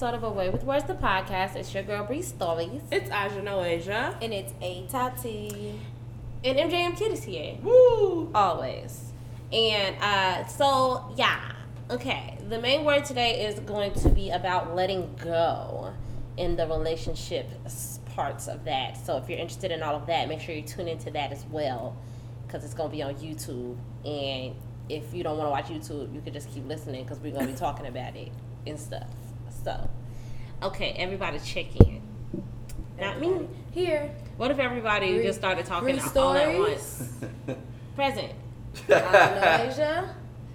episode of Away with Words, the podcast. It's your girl Bree Stories. It's Aja Noasia. And it's A Tati. And MJM Kid is here. Woo! Always. And uh, so, yeah. Okay. The main word today is going to be about letting go in the relationship parts of that. So if you're interested in all of that, make sure you tune into that as well because it's going to be on YouTube. And if you don't want to watch YouTube, you can just keep listening because we're going to be talking about it and stuff. So, okay, everybody check in. Not me. Here. What if everybody Bree- just started talking all at once? Present. No Asia.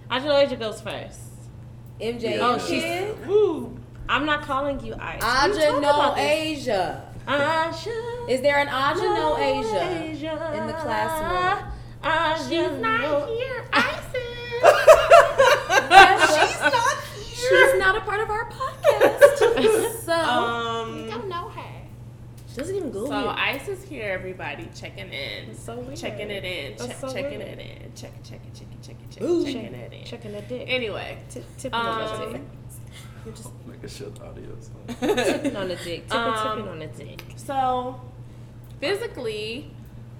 Aja goes first. MJ. Oh, Kid. she's- Woo! I'm not calling you Ice. Aja No. Asia. Aja. Is there an Aja No Asia? Asia. in the classroom? Aja She's not no- here. Isis. She's not here. She's not a part of our podcast. so um. You don't know her. she doesn't even Google So you. Ice is here, everybody checking in, So weird. checking it in, That's check, so checking weird. it in, check, check it, check it, check it, check Ooh. it, checking it in. Checking the dick. Anyway, Tip, tipping on the um, dick. You're just Make a shit audio. So. tipping on the dick. Tipping, Um, tipping on the dick. so physically,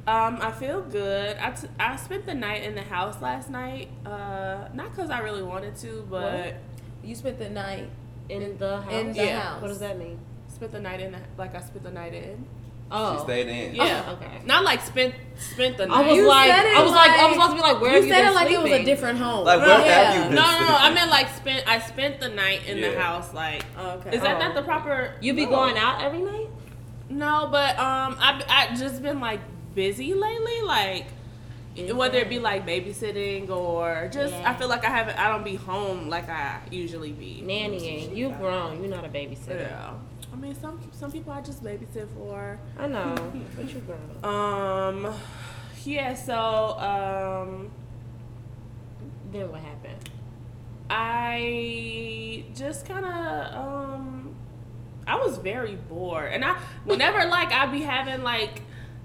um, I feel good. I, t- I spent the night in the house last night, uh, not because I really wanted to, but What? you spent the night. In the house. In the Yeah. house. What does that mean? spent the night in the, like I spent the night in. Oh. She stayed in. Yeah, okay. Not like spent spent the night. I was You like, said it I was like, I was supposed to be like, where are you have you said been it like it was a different home. Like, where yeah. have you been? no, no, no. I meant like spent. I spent the night in the house. Like, Okay. is that Oh. not the proper? You be No. going out every night? No, but um, I I just been like busy lately. Like, whether it be like babysitting or just, Yeah. I feel like I haven't. I don't be home like I usually be. Nannying. You grown. You're not a babysitter. Yeah. I mean, some some people I just babysit for. I know. but you grown. Um, yeah. So um, Then what happened? I just kind of um I was very bored. And I whenever like I'd be having like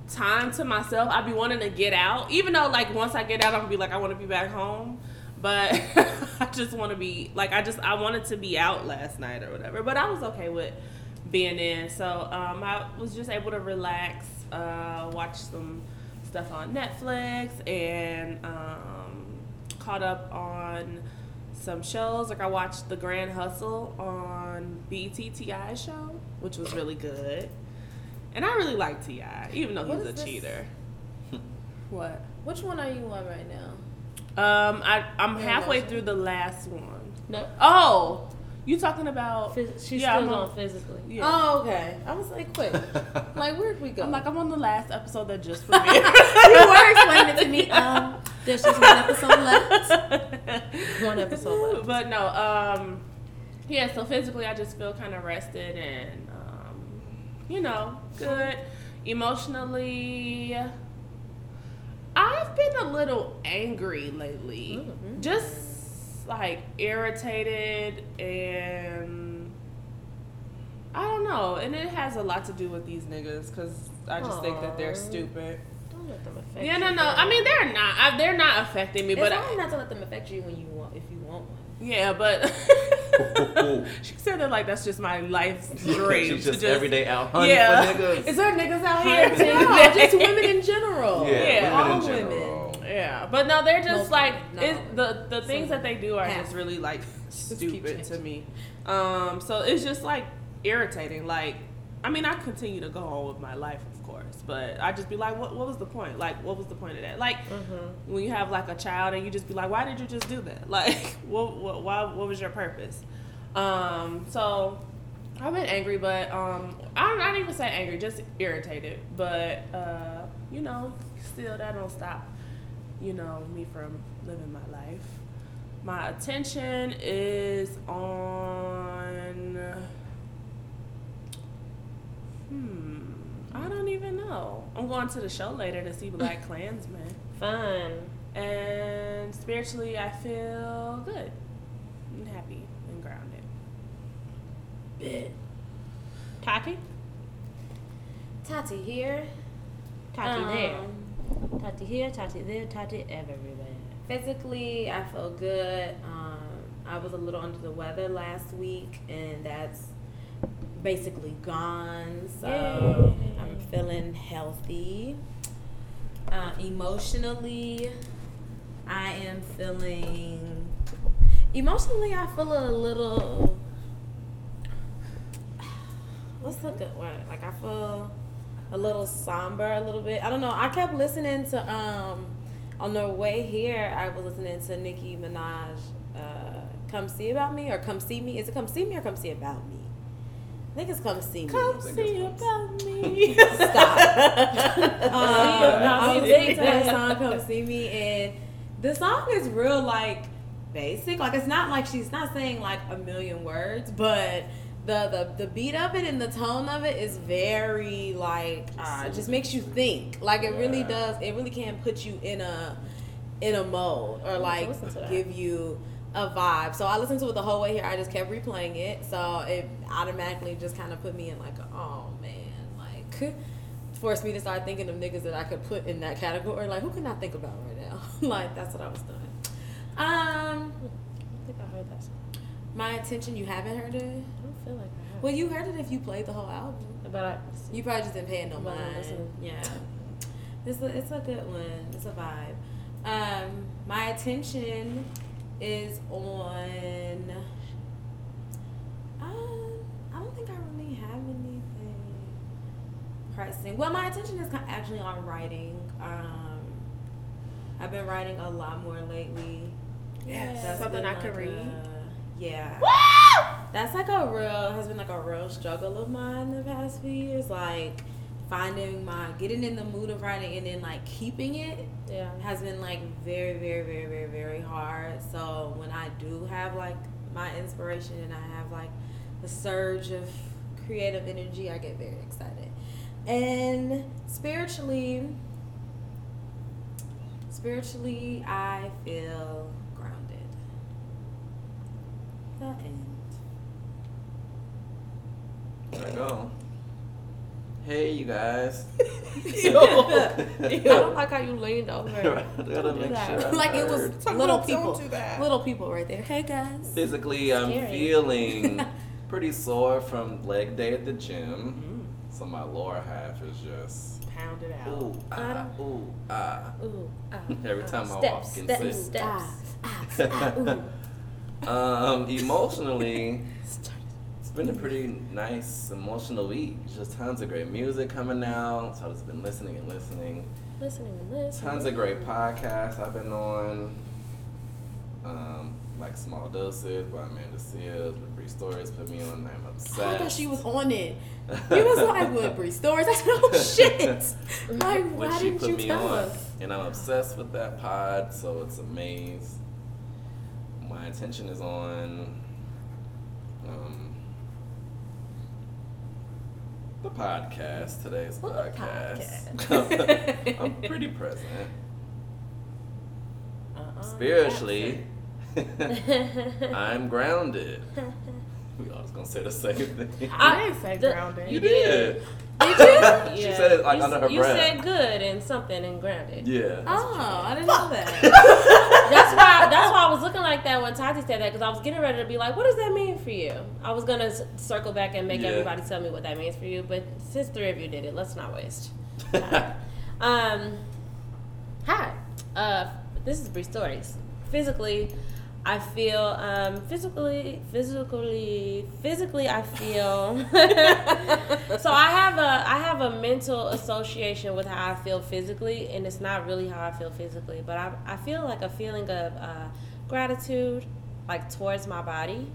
time to myself, I be wanting to get out. Even though like once I get out I'm gonna be like I want to be back home. But I just want to be like I just I wanted to be out last night or whatever. But I was okay with being in. So um I was just able to relax, uh watch some stuff on Netflix and um caught up on some shows. Like I watched The Grand Hustle on BET show, which was really good. And I really like T.I., even though What he's a this? cheater. what? Which one are you on right now? Um, I I'm Grand halfway through the last one. No. Oh, you talking about? Phys- she's Yeah, still on on- physically. Yeah. Oh, okay. I was like, quick. like, where'd we go? I'm like I'm on the last episode that just premiered. you were explaining it to me. Um, there's just one episode left. One episode left. but no, um, yeah. So physically, I just feel kind of rested and, you know, good. Emotionally, I've been a little angry lately. Mhm. Just like irritated and. I don't know, and it has a lot to do with these niggas because I just think that they're stupid. Don't let them affect Yeah, no, no. I mean, they're not. I, they're not affecting me, It's but only not to let them affect you when you want, if you want one. Yeah, but she said that like that's just my life dream. She's to just, every day out hunting yeah. for niggas. Is there niggas out here? Hunting. No, just women in general. yeah, Yeah, women all in general. women. Yeah, but no, they're just Most like women, it, the the things Some that they do are half. just really like keep stupid to me. Um, so it's just like irritating. Like, I mean, I continue to go on with my life, but I just be like, what what was the point? Like, what was the point of that? Like, Mhm. when you have like a child and you just be like, why did you just do that? Like, what, what, why, what was your purpose? Um, so I've been angry, but um, I'm not even say angry, just irritated. But uh, you know, still that don't stop, you know, me from living my life. My attention is on. Hmm. I don't even know. I'm going to the show later to see Black Klansman. Fun. And spiritually, I feel good and happy and grounded. Bit. Tati? Tati here. Tati there. Um, Tati here, Tati there, Tati everywhere. Physically, I feel good. Um, I was a little under the weather last week, and that's basically gone, so Yay. Feeling healthy. Uh, emotionally, I am feeling. Emotionally, I feel a little. What's a good word? Like I feel a little somber, a little bit. I don't know. I kept listening to um on the way here. I was listening to Nicki Minaj. Uh, come see about me or come see me. Is it come see me or come see about me? I think it's come see me. Come see about me. Stop. um, about me, listening to big that song "Come See Me," and the song is real like basic. Like it's not like she's not saying like a million words, but the the the beat of it and the tone of it is very like uh, just makes you think. Like it really does. It really can put you in a in a mode or like listen to that. give you a vibe. So I listened to it the whole way here. I just kept replaying it, so it automatically just kind of put me in like, a, oh man, like forced me to start thinking of niggas that I could put in that category. Like who can I think about right now? like that's what I was doing. Um, I think I heard that song. my attention. You haven't heard it. I don't feel like I have. Well, you heard it if you played the whole album. but I, You probably just didn't pay it no mind. Yeah, it's a it's a good one. It's a vibe. Um, my attention is on. Um, I don't think I really have anything pressing. Well, my attention is actually on writing. Um, I've been writing a lot more lately. Yes. That's Something been I could like read. a- yeah. That's like a real has been like a real struggle of mine the past few years. Like finding my getting in the mood of writing and then like keeping it yeah. has been like very, very, very, very, very hard. So when I do have like my inspiration and I have like the surge of creative energy, I get very excited. And spiritually, spiritually, I feel grounded. The end. There I go. Hey, you guys. I don't like how you leaned over. I gotta make that. sure. I'm like it was heard. little people, do little people right there. Hey guys. Physically, I'm feeling pretty sore from leg day at the gym. So my lower half is just Pound it out. ooh ah ooh ah. Ooh, ah, Every ah. time I steps, walk and steps, sit. steps. Ah, ah, ooh. Um, emotionally, it's been a pretty nice emotional week. Just tons of great music coming out. So I've just been listening and listening. Listening and listening. Tons of great podcasts I've been on. Um, like Small Doses by Amanda Seales, with Bree Stories put me on. I'm obsessed. I thought she was on it. You was like Woodbury stories. I said, oh shit. Like, why she didn't put you me tell on. us? And I'm obsessed with that pod, so it's a maze. My attention is on um, the podcast, today's What the podcast. I'm pretty present. Uh-uh. Spiritually, I'm grounded. We all just gonna say the same thing. I didn't say the- grounded. You did. Did you? She said it like you, under her you breath. said good and something and grounded. Yeah. Oh, I didn't know that. That's why. That's why I was looking like that when Tati said that because I was getting ready to be like, "What does that mean for you?" I was gonna s- circle back and make Yeah. everybody tell me what that means for you, but since three of you did it, let's not waste. Um, hi. Uh, this is Bree Stories. Physically, I feel um, physically, physically, physically. I feel. so I have a I have a mental association with how I feel physically, and it's not really how I feel physically, but I I feel like a feeling of uh, gratitude, like towards my body.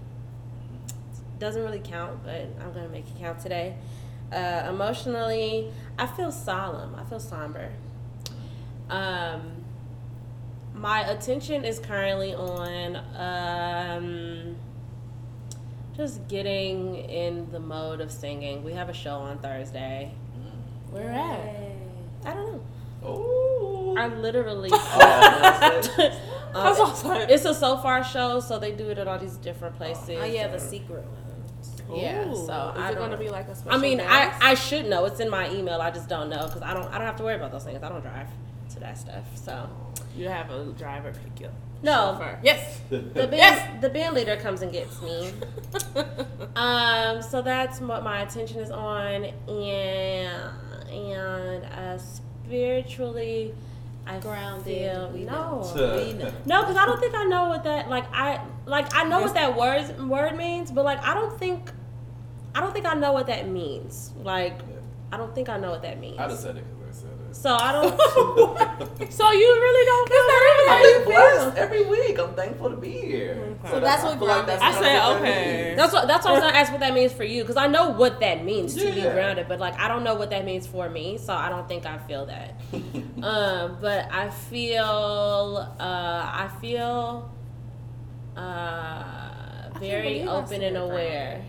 Doesn't really count, but I'm gonna make it count today. Uh, emotionally, I feel solemn. I feel somber. Um, my attention is currently on um, just getting in the mode of singing. We have a show on Thursday. Where at? I don't know. Oh. I literally. Oh, Um, That's awesome. It's a Sofar show, so they do it at all these different places. Oh yeah, the secret ones. Yeah, so is I it going to be like a special I mean, guest? I, I should know. It's in my email. I just don't know because I don't I don't have to worry about those things. I don't drive, to that stuff. So You have a driver pick you. no, Chauffeur. Yes. the band Yes! the band leader comes and gets me. Um, so that's what my attention is on, and and uh, spiritually, I Grounded, feel we no, We know. no, because I don't think I know what that like. I like I know what that word word means, but like I don't think I don't think I know what that means. Like I don't think I know what that means. I just said it because I said it. So I don't. So you really don't feel that? I get blessed every week. I'm thankful to be here. So that's I what feel like that's I said, what okay. That's what that's what I was gonna ask what that means for you because I know what that means to be grounded, but like I don't know what that means for me, so I don't think I feel that. um, but I feel uh, I feel uh, very open and aware.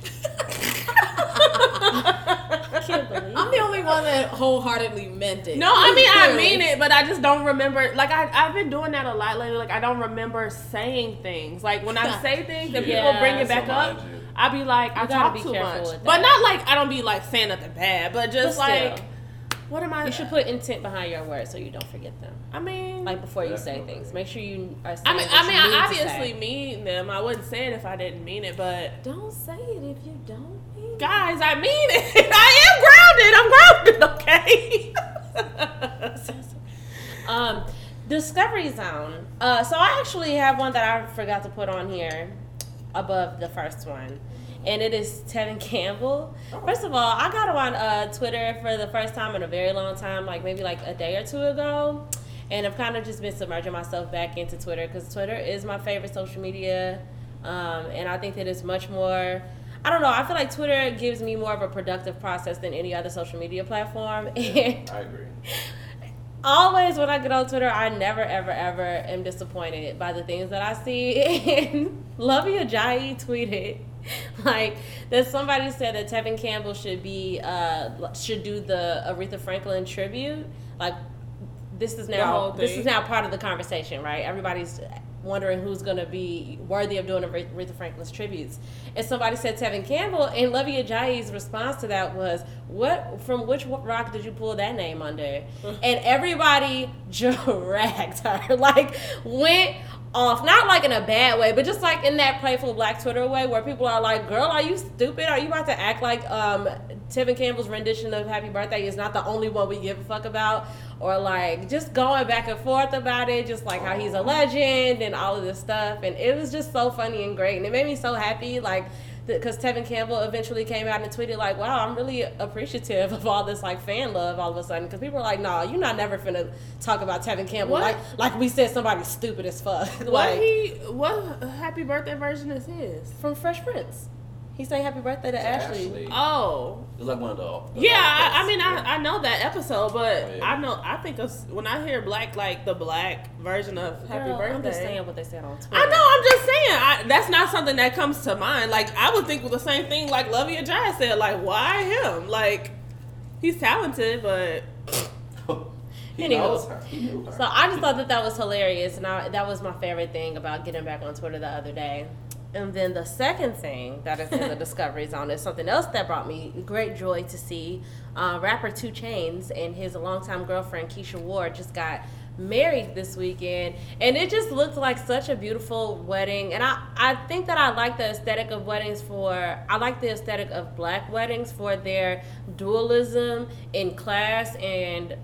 I can't believe. I'm the only one that wholeheartedly meant it. No, I mean I mean it, but I just don't remember. Like I, I've been doing that a lot lately. Like I don't remember saying things. Like when I say things and Yeah, people bring it back so up, mind you. I be like, I You gotta talk be too careful much, with but not like I don't be like saying nothing bad, but just But still. Like, what am I? You should put intent behind your words so you don't forget them. I mean, Like before you say things, make sure you are. Saying I mean, what I mean, you I obviously mean them. I wouldn't say it if I didn't mean it, but Don't say it if you don't mean it. guys, I mean it. I am grounded. I'm grounded. Okay. Um, Discovery Zone. Uh, so I actually have one that I forgot to put on here above the first one, and it is Tevin Campbell. First of all, I got him on uh, Twitter for the first time in a very long time, like maybe like a day or two ago, and I've kind of just been submerging myself back into Twitter because Twitter is my favorite social media, um, and I think that it's much more. I don't know. I feel like Twitter gives me more of a productive process than any other social media platform, and I agree. always when I get on Twitter, I never, ever, ever am disappointed by the things that I see. And Luvvie Ajayi tweeted like that somebody said that Tevin Campbell should be uh should do the Aretha Franklin tribute. Like this is now this is now part of the conversation, right? Everybody's wondering who's going to be worthy of doing Aretha Franklin's tributes. And somebody said Tevin Campbell, and Luvvie Ajayi's response to that was, "What? From which rock did you pull that name under?" and everybody dragged her, like went off, not like in a bad way, but just like in that playful Black Twitter way, where people are like, "Girl, are you stupid? Are you about to act like um, Tevin Campbell's rendition of Happy Birthday is not the only one we give a fuck about?" Or like just going back and forth about it, just like how he's a legend and all of this stuff, and it was just so funny and great, and it made me so happy, like because Tevin Campbell eventually came out and tweeted like, "Wow, I'm really appreciative of all this like fan love all of a sudden." Because people were like, "No, you're not never finna talk about Tevin Campbell What? like like we said somebody's stupid as fuck." what he? What happy birthday version is his? from Fresh Prince, he sang "Happy Birthday" to, Ashley. Oh, It's like one of the. the Yeah, I, I mean, ones. I, I know that episode, but Oh, yeah. I know I think of, when I hear black, like the black version of Happy Girl, Birthday. I'm just saying what they said on Twitter. I know. I'm just saying. I, that's not something that comes to mind. Like I would think with the same thing. Like Luvvie Ajayi said. Like why him? Like he's talented, but he Anywho. knows her. He knew her. So I just thought that that was hilarious, and I, that was my favorite thing about getting back on Twitter the other day. And then the second thing that is in the Discovery Zone is something else that brought me great joy to see. Uh, rapper 2 Chainz and his longtime girlfriend Keisha Ward just got married this weekend, and it just looked like such a beautiful wedding. And I, I think that I like the aesthetic of weddings for I like the aesthetic of black weddings for their dualism in class and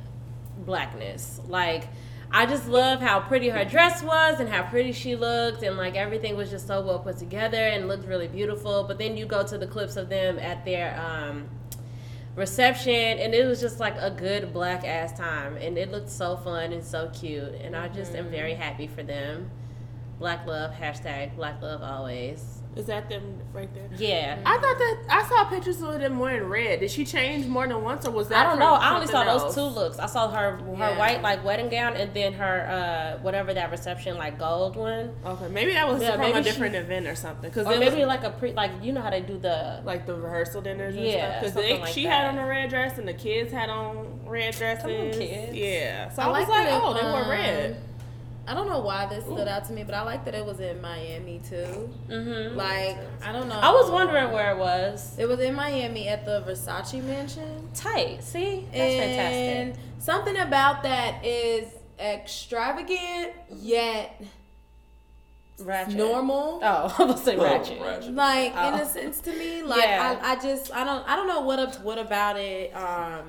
blackness. Like I just love how pretty her dress was and how pretty she looked and like everything was just so well put together and looked really beautiful. But then you go to the clips of them at their um reception and it was just like a good black ass time and it looked so fun and so cute and I just am very happy for them. Black love, hashtag black love always. Is that them right there? Yeah. I thought that I saw pictures of them wearing red. Did she change more than once, or was that? I don't know. I only saw something those two looks. I saw her her Yeah. white like wedding gown and then her uh whatever that reception like gold one. Okay, maybe that was Yeah, from a she- different event or something. Because Or maybe like a pre like you know how they do the like the rehearsal dinners and Yeah, stuff. Because like she that. had on a red dress and the kids had on red dresses. kids. Yeah. So I I, was like like, oh, they wore um, red. I don't know why this stood out to me, but I like that it was in Miami too. Mhm. Like I don't know. I was wondering where it was. It was in Miami at the Versace mansion. Tight. See? That's fantastic. and fantastic. something about that is extravagant yet Ratchet. normal. Oh, I was saying Oh, ratchet. ratchet. Like in Oh. a sense to me, like Yeah. I, I just I don't I don't know what what about it. Um,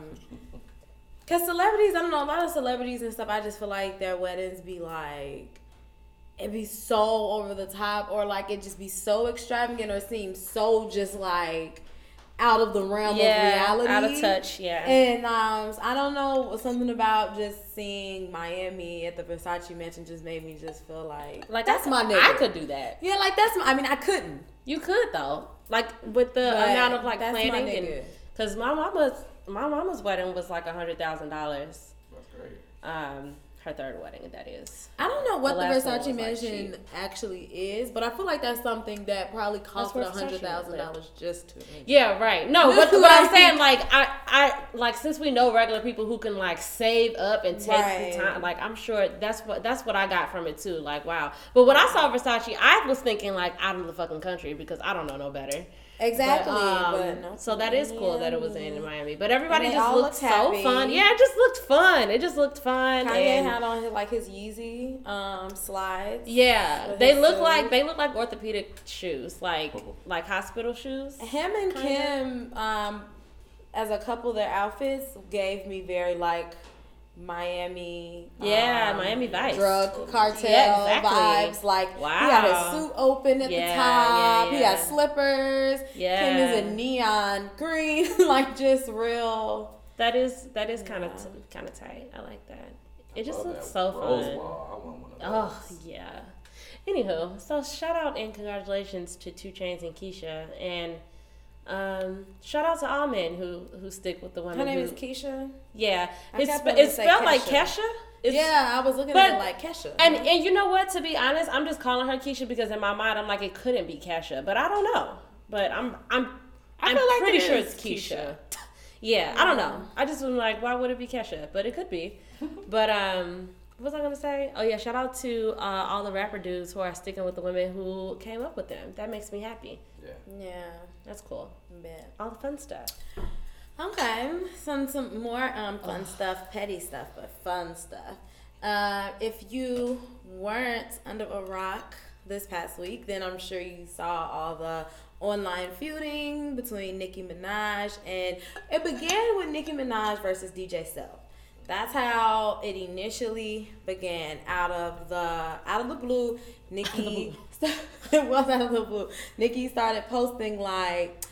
cause celebrities, I don't know a lot of celebrities and stuff. I just feel like their weddings be like it be so over the top, or like it just be so extravagant, or seem so just like out of the realm Yeah, of reality, out of touch. Yeah. And um, I don't know something about just seeing Miami at the Versace mansion just made me just feel like like that's I, my nigga. I could do that. Yeah, like that's my. I mean, I couldn't. You could though, like with the But amount of like planning because my mama's my mama's wedding was like a hundred thousand dollars. That's great. Um, her third wedding, that is. I don't know what The the, Versace was, like, mansion actually is, but I feel like that's something that probably cost where a hundred thousand dollars just to me. Yeah, right. No, but, but I'm saying like I I like since we know regular people who can like save up and take Right. the time, like I'm sure that's what that's what I got from it too. Like wow. But when I saw Versace, I was thinking like out of the fucking country because I don't know no better. Exactly. But, um, but no, so that is cool that it was in Miami. But everybody just looked looked so fun. Yeah, it just looked fun. It just looked fun. Kanye and had on his, like his Yeezy um, slides. yeah, they look suit. like they look like orthopedic shoes, like like hospital shoes. Him and Kim, um, as a couple, their outfits gave me very like Miami. Yeah, um, Miami Vice. Drug cartel Yeah, exactly. vibes. Like wow. he had his suit open at Yeah, the top. yeah, He had slippers. Yeah. Kim is in neon green, like just real. That is that is kind of Yeah. kind of tight. I like that. It just looks so fun. wall. I want one of Oh those. yeah. Anywho, so shout out and congratulations to 2 Chainz and Keisha, and um, shout out to all men who who stick with the women. Her name who, is Keisha. yeah. I It's, spe- it's spelled like Kesha. It's, yeah, I was looking but- at it like Kesha. And and you know what? To be honest, I'm just calling her Keisha because in my mind I'm like it couldn't be Kesha, but I don't know. But I'm I'm I'm like pretty it sure it's Keisha. Keisha. Yeah, I don't know. I just was like, why would it be Kesha? But it could be. but um, what was I gonna say? Oh yeah, shout out to uh, all the rapper dudes who are sticking with the women who came up with them. That makes me happy. Yeah. yeah, That's cool. bet. All the fun stuff. Okay, some some more um fun stuff, petty stuff, but fun stuff. Uh, if you weren't under a rock this past week, then I'm sure you saw all the online feuding between Nicki Minaj and it began with Nicki Minaj versus DJ Self. That's how it initially began. Out of the out of the blue, Nicki. it was out of the blue. Nicki started posting like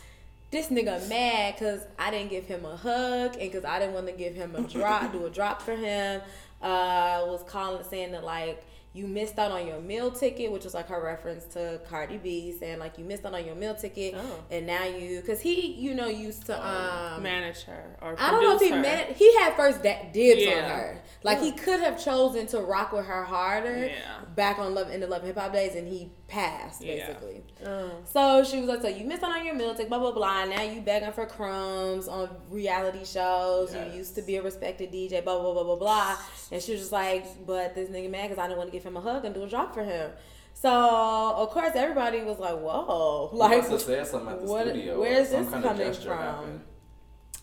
this nigga mad because I didn't give him a hug and because I didn't want to give him a drop, do a drop for him. Uh, was calling saying that like you missed out on your meal ticket, which was like her reference to Cardi B saying like you missed out on your meal ticket Oh. and now you because he you know used to um manage her or I don't know if he her. meant he had first da- dibs on her. Like he could have chosen to rock with her harder Yeah. back on Love in the Love and Hip Hop days, and he passed Yeah. basically. Oh. So she was like, "So you missed out on your meal, ticket, blah blah blah. Now you begging for crumbs on reality shows. Yes. You used to be a respected DJ, blah blah blah blah blah." And she was just like, "But this nigga mad because I didn't want to give him a hug and do a drop for him." So of course everybody was like, "Whoa!" Like, must said something at the what- studio. where's this kind coming gesture from? happened.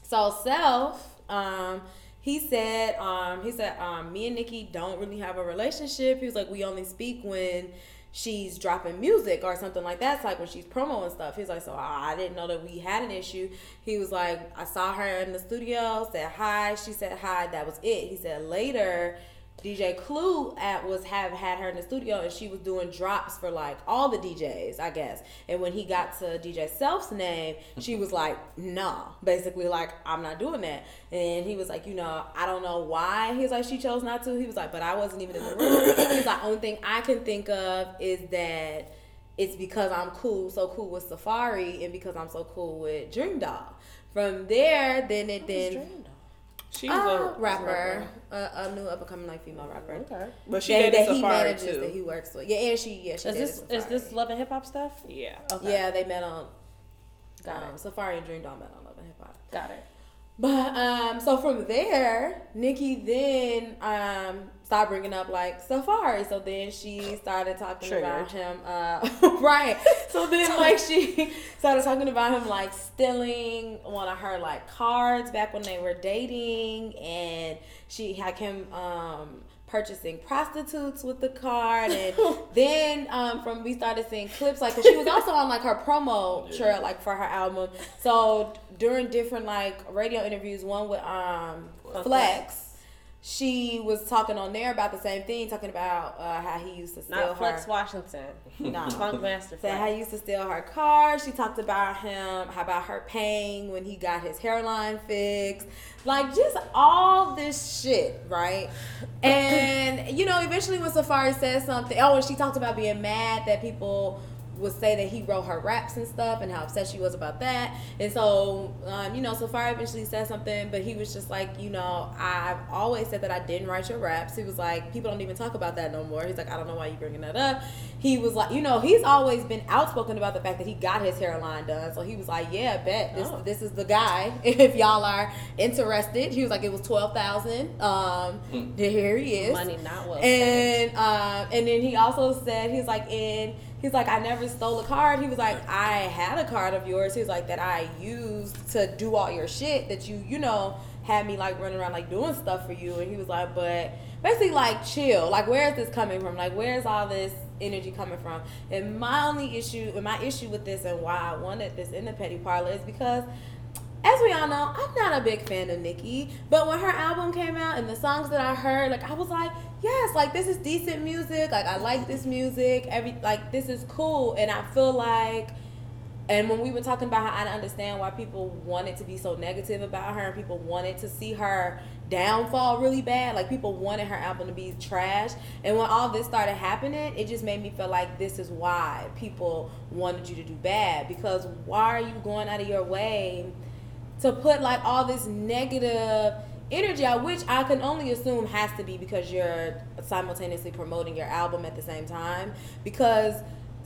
So self, um, he said, um, he said, um, me and Nicki don't really have a relationship. He was like, we only speak when she's dropping music or something like that. It's like when she's promo and stuff. He's like, so I didn't know that we had an issue. He was like, I saw her in the studio, said hi. She said hi. That was it. He said later. DJ Clue at was have had her in the studio and she was doing drops for like all the DJs, I guess. And when he got to DJ Self's name, she was like, "Nah," basically like, "I'm not doing that." And he was like, "You know, I don't know why." He was like, "She chose not to." He was like, "But I wasn't even in the room." He's like, "Only thing I can think of is that." It's because I'm cool, so cool with Safaree, and because I'm so cool with DreamDoll. From there, then it then She's uh, a rapper, a, a new up and coming like female rapper Okay. but she that, dated that he Safaree manages too. that he works with. Yeah, and she yeah she Is did this it is Safaree. this love and hip hop stuff? yeah. Okay. Yeah, they met on Got um, it. Safaree and DreamDoll met on Love and Hip Hop. Got it. But um, so from there, Nikki then um started bringing up like Safaree. So then she started talking about him. Uh, right. So then like she started talking about him like stealing one of her like cards back when they were dating, and she had him um purchasing prostitutes with the card, and then um, from we started seeing clips like 'cause she was also on like her promo trail like for her album. So during different like radio interviews, one with um Flex. She was talking on there about the same thing, talking about uh, how he used to steal Not her. Flex Washington. Nah. Funk Master Said how he used to steal her car. She talked about him, how about her paying when he got his hairline fixed. Like just all this shit, right? And you know, eventually when Safaree says something, oh, and she talked about being mad that people would say that he wrote her raps and stuff and how upset she was about that. And so, um, you know, Safaree eventually said something, but he was just like, you know, I've always said that I didn't write your raps. He was like, people don't even talk about that no more. He's like, I don't know why you bringing that up. He was like, you know, he's always been outspoken about the fact that he got his hairline done. So he was like, yeah, bet this Oh. this is the guy. If y'all are interested, he was like, it was twelve thousand. Um, here he is. Money not well spent. And um, and then he also said he's like in he's like I never stole a card. He was like I had a card of yours. He was like that I used to do all your shit that you you know had me like running around like doing stuff for you. And he was like, but basically like chill. Like where is this coming from? Like where's all this energy coming from? And my only issue and my issue with this and why I wanted this in the petty parlor is because as we all know, I'm not a big fan of Nicki, but when her album came out and the songs that I heard, like I was like, yes, like this is decent music. Like I like this music. Every like this is cool, and I feel like. And when we were talking about how I understand why people wanted to be so negative about her and people wanted to see her downfall really bad, like people wanted her album to be trash. And when all this started happening, it just made me feel like this is why people wanted you to do bad because why are you going out of your way to put like all this negative energy which I can only assume has to be because you're simultaneously promoting your album at the same time. Because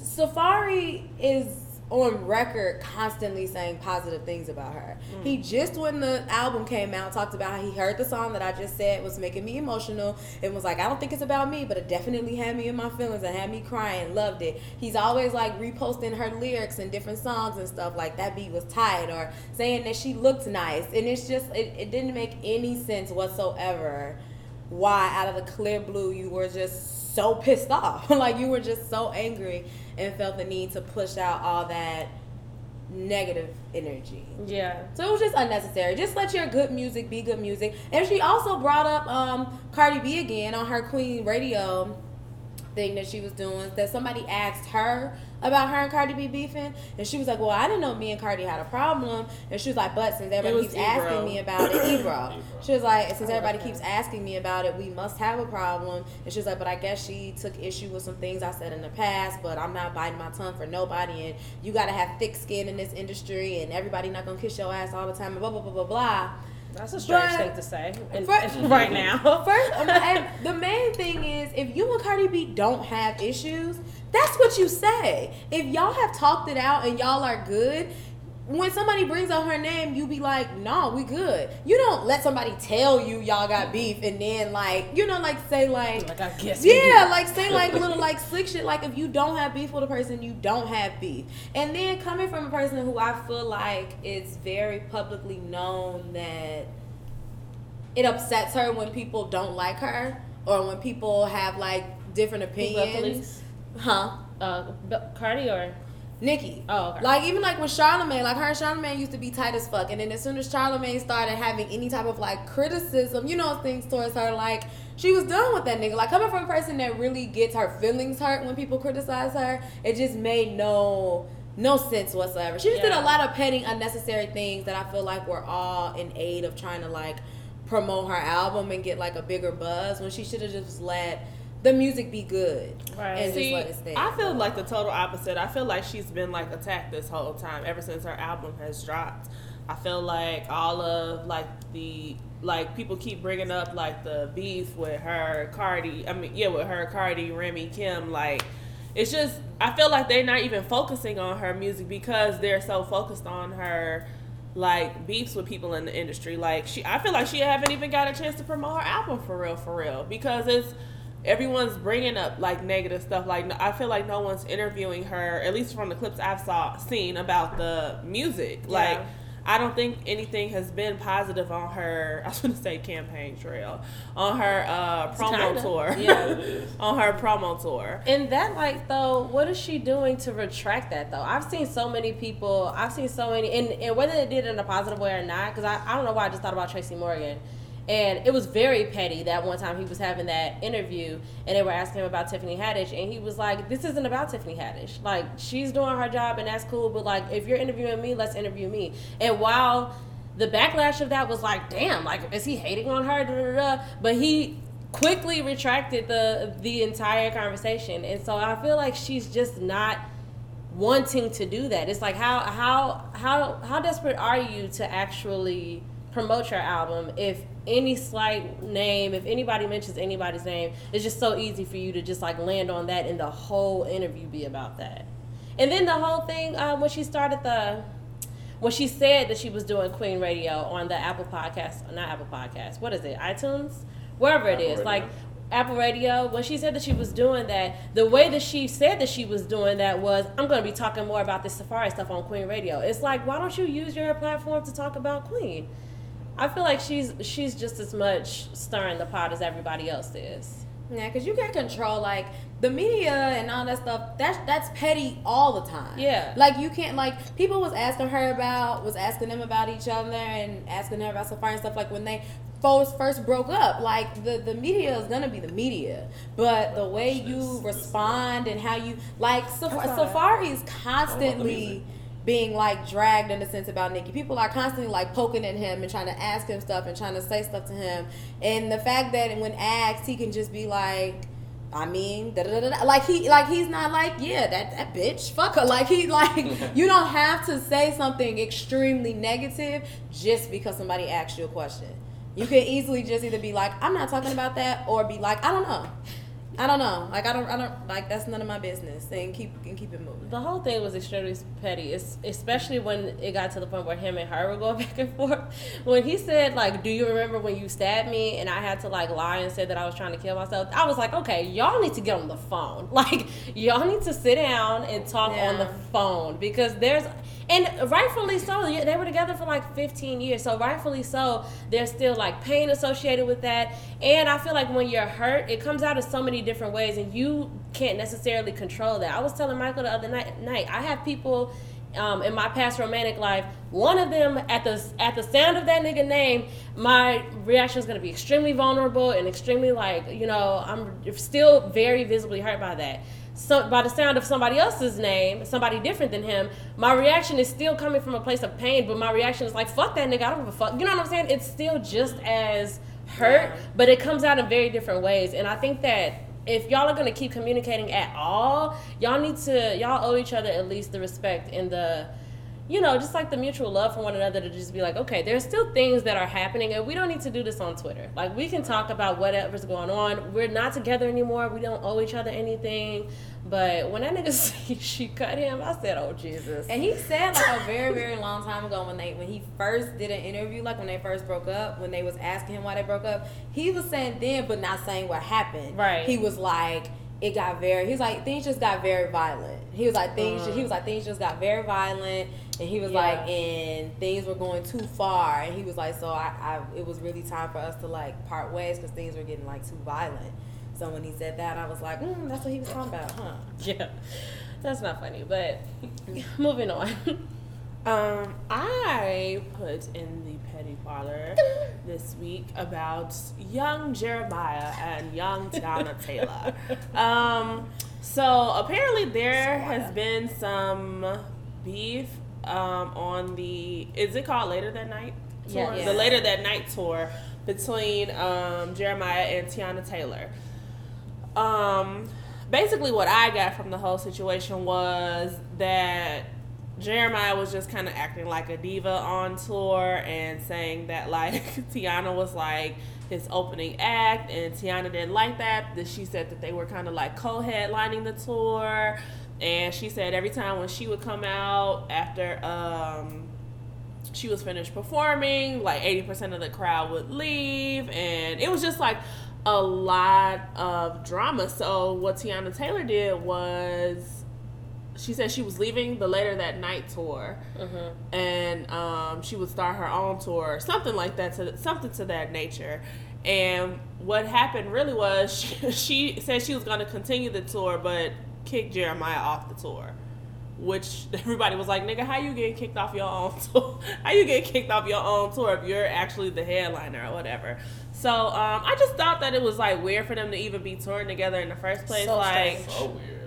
Safaree is on record constantly saying positive things about her. Mm. He just when the album came out talked about how he heard the song that I just said was making me emotional and was like, I don't think it's about me, but it definitely had me in my feelings and had me crying, loved it. He's always like reposting her lyrics and different songs and stuff like that beat was tight or saying that she looked nice. And it's just it, it didn't make any sense whatsoever why out of the clear blue you were just so pissed off. like you were just so angry and felt the need to push out all that negative energy. Yeah. So it was just unnecessary. Just let your good music be good music. And she also brought up um, Cardi B again on her Queen Radio thing that she was doing. That somebody asked her about her and Cardi B beefing, and she was like, "Well, I didn't know me and Cardi had a problem." And she was like, "But since everybody was keeps asking me about it, Ebro." She was like, "Since I everybody keeps asking me about it, we must have a problem." And she was like, "But I guess she took issue with some things I said in the past, but I'm not biting my tongue for nobody, and you got to have thick skin in this industry, and everybody not gonna kiss your ass all the time, and blah blah blah blah blah." That's a strange But- thing to say in- First- right now. First, and the main thing is, if you and Cardi B don't have issues, that's what you say. If y'all have talked it out and y'all are good, when somebody brings up her name, you be like, "No, we good." You don't let somebody tell you y'all got beef and then like, you know, like say like, like I guess. yeah, like say like little like slick shit. Like if you don't have beef with a person, you don't have beef. And then coming from a person who I feel like is very publicly known that it upsets her when people don't like her or when people have like different opinions. Huh? Uh, Cardi or Nicki. oh, okay. Like even like with Charlemagne, like her and Charlemagne used to be tight as fuck, and then as soon as Charlemagne started having any type of like criticism, you know, things towards her, like she was done with that nigga. Like coming from a person that really gets her feelings hurt when people criticize her, it just made no no sense whatsoever. She just did a lot of petty, unnecessary things that I feel like were all in aid of trying to like promote her album and get like a bigger buzz when she should have just let the music be good Right. and See, just let it stand. I feel like the total opposite. I feel like she's been like attacked this whole time ever since her album has dropped. I feel like all of like the like people keep bringing up like the beef with her Cardi. I mean, yeah, with her Cardi, Remy, Kim. Like, it's just I feel like they're not even focusing on her music because they're so focused on her like beefs with people in the industry. Like she, I feel like she haven't even got a chance to promote her album for real, for real, because it's everyone's bringing up like negative stuff. Like I feel like no one's interviewing her, at least from the clips I've saw seen about the music. Like I don't think anything has been positive on her. I was going to say campaign trail on her uh, promo tour. yeah. On her promo tour. In that like, though, what is she doing to retract that, though? I've seen so many people, I've seen so many, and, and whether they did it in a positive way or not, because I, I don't know why I just thought about Tracy Morgan. And it was very petty that one time he was having that interview and they were asking him about Tiffany Haddish. And he was like, This isn't about Tiffany Haddish. Like, she's doing her job and that's cool, but like, if you're interviewing me, let's interview me. And while the backlash of that was like, damn, like, is he hating on her? Da, da, da. But he quickly retracted the the entire conversation. And so I feel like she's just not wanting to do that. It's like how how how how desperate are you to actually promote your album if any slight name, if anybody mentions anybody's name, it's just so easy for you to just like land on that and the whole interview be about that. And then the whole thing um, when she started the when she said that she was doing Queen Radio on the Apple Podcast, not Apple Podcast, what is it, iTunes, wherever it Apple is, Radio. like Apple Radio. When she said that she was doing that, the way that she said that she was doing that was, I'm going to be talking more about this Safaree stuff on Queen Radio. It's like, why don't you use your platform to talk about Queen? I feel like she's she's just as much stirring the pot as everybody else is. Yeah, because you can't control like the media and all that stuff. That's that's petty all the time. Yeah. Like you can't like people was asking her about was asking them about each other and asking her about Safaree and stuff like when they first first broke up. Like the the media is gonna be the media, but the way you respond and how you like Saf- That's all right. Safaree is music. constantly being like dragged in a sense about Nicki. People are constantly like poking at him and trying to ask him stuff and trying to say stuff to him. And the fact that when asked, he can just be like, I mean, da da da da. Like he, like he's not like, yeah, that that bitch, fuck her. Like he, like you don't have to say something extremely negative just because somebody asks you a question. You can easily just either be like, I'm not talking about that, or be like, I don't know. I don't know. Like I don't, I don't like that's none of my business. And keep and keep it moving. The whole thing was extremely petty, es- especially when it got to the point where him and her were going back and forth. When he said, like, do you remember when you stabbed me and I had to, like, lie and say that I was trying to kill myself? I was like, okay, y'all need to get on the phone. Like, y'all need to sit down and talk on the phone because there's, and rightfully so, they were together for like 15 years. So, rightfully so, there's still, like, pain associated with that. And I feel like when you're hurt, it comes out in so many different ways and you can't necessarily control that. I was telling Michael the other night, night I have people um, in my past romantic life, one of them at the at the sound of that nigga name, my reaction is gonna be extremely vulnerable and extremely like you know I'm still very visibly hurt by that. So by the sound of somebody else's name, somebody different than him, my reaction is still coming from a place of pain, but my reaction is like fuck that nigga, I don't give a fuck. You know what I'm saying? It's still just as hurt, but it comes out in very different ways, and I think that if y'all are gonna keep communicating at all, y'all need to y'all owe each other at least the respect and the you know, just like the mutual love for one another to just be like, okay, there's still things that are happening and we don't need to do this on Twitter. Like we can talk about whatever's going on. We're not together anymore. We don't owe each other anything. But when that nigga said she cut him, I said, Oh Jesus. And he said like a very very long time ago when they when he first did an interview like when they first broke up when they was asking him why they broke up he was saying then but not saying what happened. Right. He was like it got very. He was like things just got very violent. He was like things. he was like things just got very violent, and he was Yeah. like and things were going too far. And he was like so I, I it was really time for us to like part ways because things were getting like too violent. So when he said that, I was like, mm, that's what he was talking about, huh? yeah. That's not funny, but moving on. Um, I put in the petty parlor this week about young Jeremih and young Teyana Taylor. Um, so apparently there has been some beef um, on the is it called Later That Night? Tour? Yes. The Later That Night tour between um, Jeremih and Teyana Taylor. Um, basically, what I got from the whole situation was that Jeremih was just kind of acting like a diva on tour and saying that like Teyana was like his opening act and Teyana didn't like that. That she said that they were kind of like co-headlining the tour, and she said every time when she would come out after um she was finished performing, like 80% of the crowd would leave, and it was just like a lot of drama. So, what Teyana Taylor did was she said she was leaving the later that night tour, Mm-hmm. and um, she would start her own tour, something like that, to something to that nature. And what happened really was she, she said she was going to continue the tour, but kicked Jeremih off the tour. Which everybody was like, nigga, how you get kicked off your own tour? How you get kicked off your own tour if you're actually the headliner or whatever? So um, I just thought that it was like weird for them to even be touring together in the first place. So like. So weird.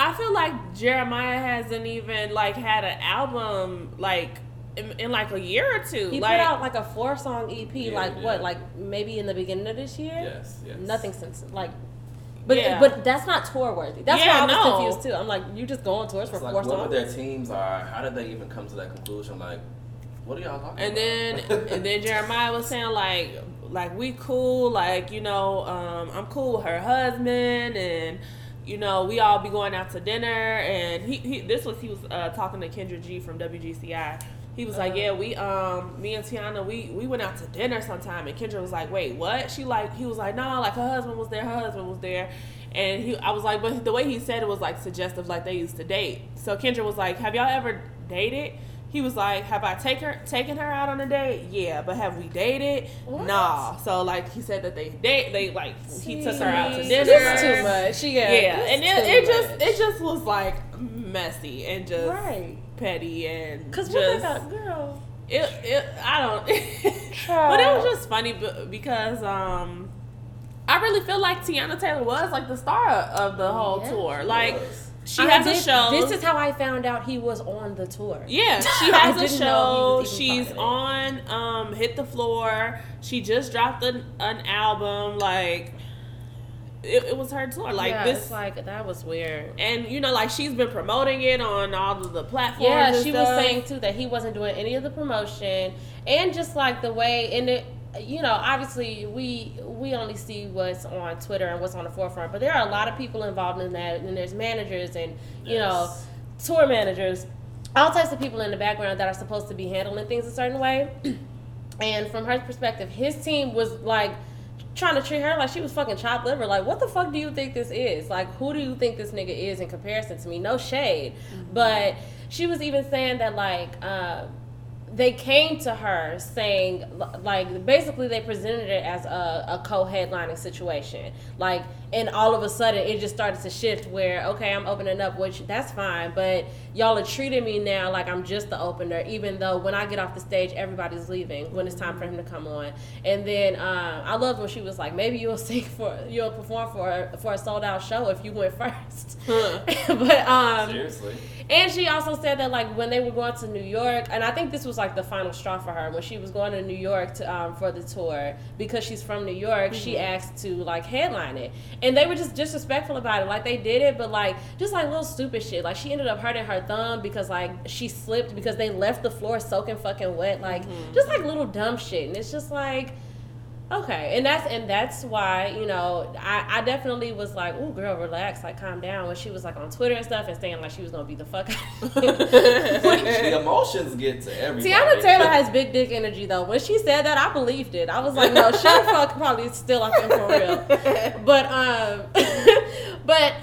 I feel like Jeremih hasn't even like had an album like in, in like a year or two. He like, put out like a four song EP, Yeah, like yeah. what, like maybe in the beginning of this year. Yes, yes. Nothing since like. But Yeah. but that's not tour worthy. That's Yeah, why I was no. confused too. I'm like, you just go on tours for It's like four whoever songs. their teams are, how did they even come to that conclusion? Like, what are y'all talking and then and then Jeremih was saying like like we cool, like you know um, I'm cool with her husband and. You know, we all be going out to dinner, and he, he this was he was uh, talking to Kendra G from WGCI. He was like, Uh-huh. "Yeah, we um, me and Teyana, we we went out to dinner sometime." And Kendra was like, "Wait, what?" She like, he was like, "No, like her husband was there, her husband was there," and he, I was like, but the way he said it was like suggestive, like they used to date. So Kendra was like, "Have y'all ever dated?" He was like, "Have I take her taken her out on a date? Yeah, but have we dated? What? Nah." So like he said that they date, they like he took her out to See, dinner. This too much. Yeah, Yeah, and it, it just much. it just was like messy and just right. petty and Cause just what about girl? it, it I don't but it was just funny because um I really feel like Teyana Taylor was like the star of the whole Yeah. tour like Was. She I has a show This is how I found out he was on the tour. yeah, she has a show. he was even She's on um, Hit the Floor. She just dropped an, an album. Like it, it was her tour. Like yeah, this, like that was weird. and you know, like she's been promoting it on all of the platforms. Yeah, she was saying too that he wasn't doing any of the promotion, and just like the way in it, you know, obviously we we only see what's on Twitter and what's on the forefront, but there are a lot of people involved in that, and there's managers and you know, tour managers, all types of people in the background that are supposed to be handling things a certain way. and from her perspective, his team was like trying to treat her like she was fucking chopped liver. Like, what the fuck do you think this is? Like, who do you think this nigga is in comparison to me? No shade, but she was even saying that like. Uh, they came to her saying like basically they presented it as a, a co-headlining situation. Like and all of a sudden it just started to shift where okay i'm opening up which that's fine but y'all are treating me now like i'm just the opener even though when i get off the stage everybody's leaving when it's time for him to come on and then um, i loved when she was like maybe you'll sing for you'll perform for for a sold out show if you went first Huh. but um Seriously. and she also said that like when they were going to New York, and I think this was like the final straw for her when she was going to New York to um, for the tour because she's from New York. She asked to like headline it, and they were just disrespectful about it. Like they did it, but like just like little stupid shit. Like she ended up hurting her thumb because like she slipped because they left the floor soaking fucking wet. Like mm-hmm. just like little dumb shit, and it's just like. Okay, and that's and that's why you know I, I definitely was like, "Ooh, girl, relax, like calm down." When she was like on Twitter and stuff and saying like she was gonna be the fuck. the emotions get to everybody. Teyana Taylor has big dick energy though. When she said that, I believed it. I was like, "No, she fuck probably still up for real." But um, but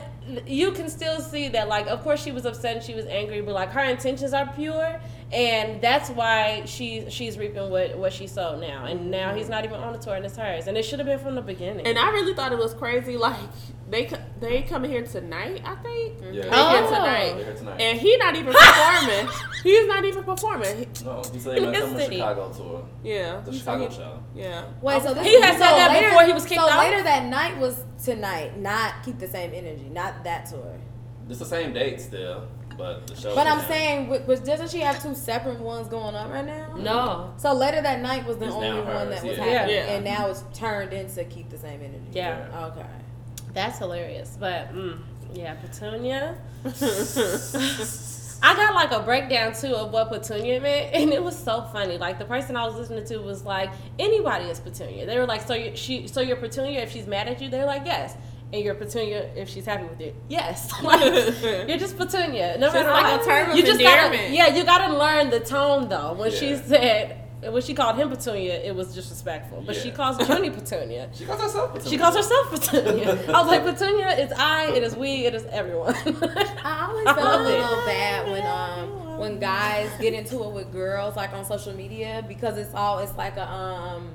you can still see that like, of course, she was upset and she was angry, but like her intentions are pure. And that's why she she's reaping what, what she sowed now, and now he's not even on the tour, and it's hers, and it should have been from the beginning. And I really thought it was crazy. Like they co- they coming here tonight. I think Yeah. they Oh. here They're tonight, here tonight. and he not even performing. He's not even performing. No, he said he went to the. Chicago tour, yeah, the Chicago said show. Yeah. Wait, so this He had so said that before he was kicked so off? later that night was tonight, not keep the same energy, not that tour. It's the same date still, but the show. But I'm is- saying, w- was doesn't she have two separate ones going on right now? no, So later that night was the It's only now one hers, that was yeah. happening, Yeah. and now it's turned into keep the same energy. yeah, Okay. that's hilarious. But mm, yeah, Petunia. I got like a breakdown too of what Petunia meant, and it was so funny. Like the person I was listening to was like, anybody is Petunia. They were like, so you she so you're Petunia if she's mad at you. They're like, yes. And you're Petunia if she's happy with you. Yes. Like, you're just Petunia. No matter like what. a term of you just gotta, endearment. yeah, you gotta learn the tone though. When she said when she called him Petunia, it was disrespectful. But she calls Junie Petunia. She calls herself. Petunia. She calls herself Petunia. I was like, Petunia is I, it is we, it is everyone. I always felt a little bad when um when guys get into it with girls like on social media because it's all it's like a um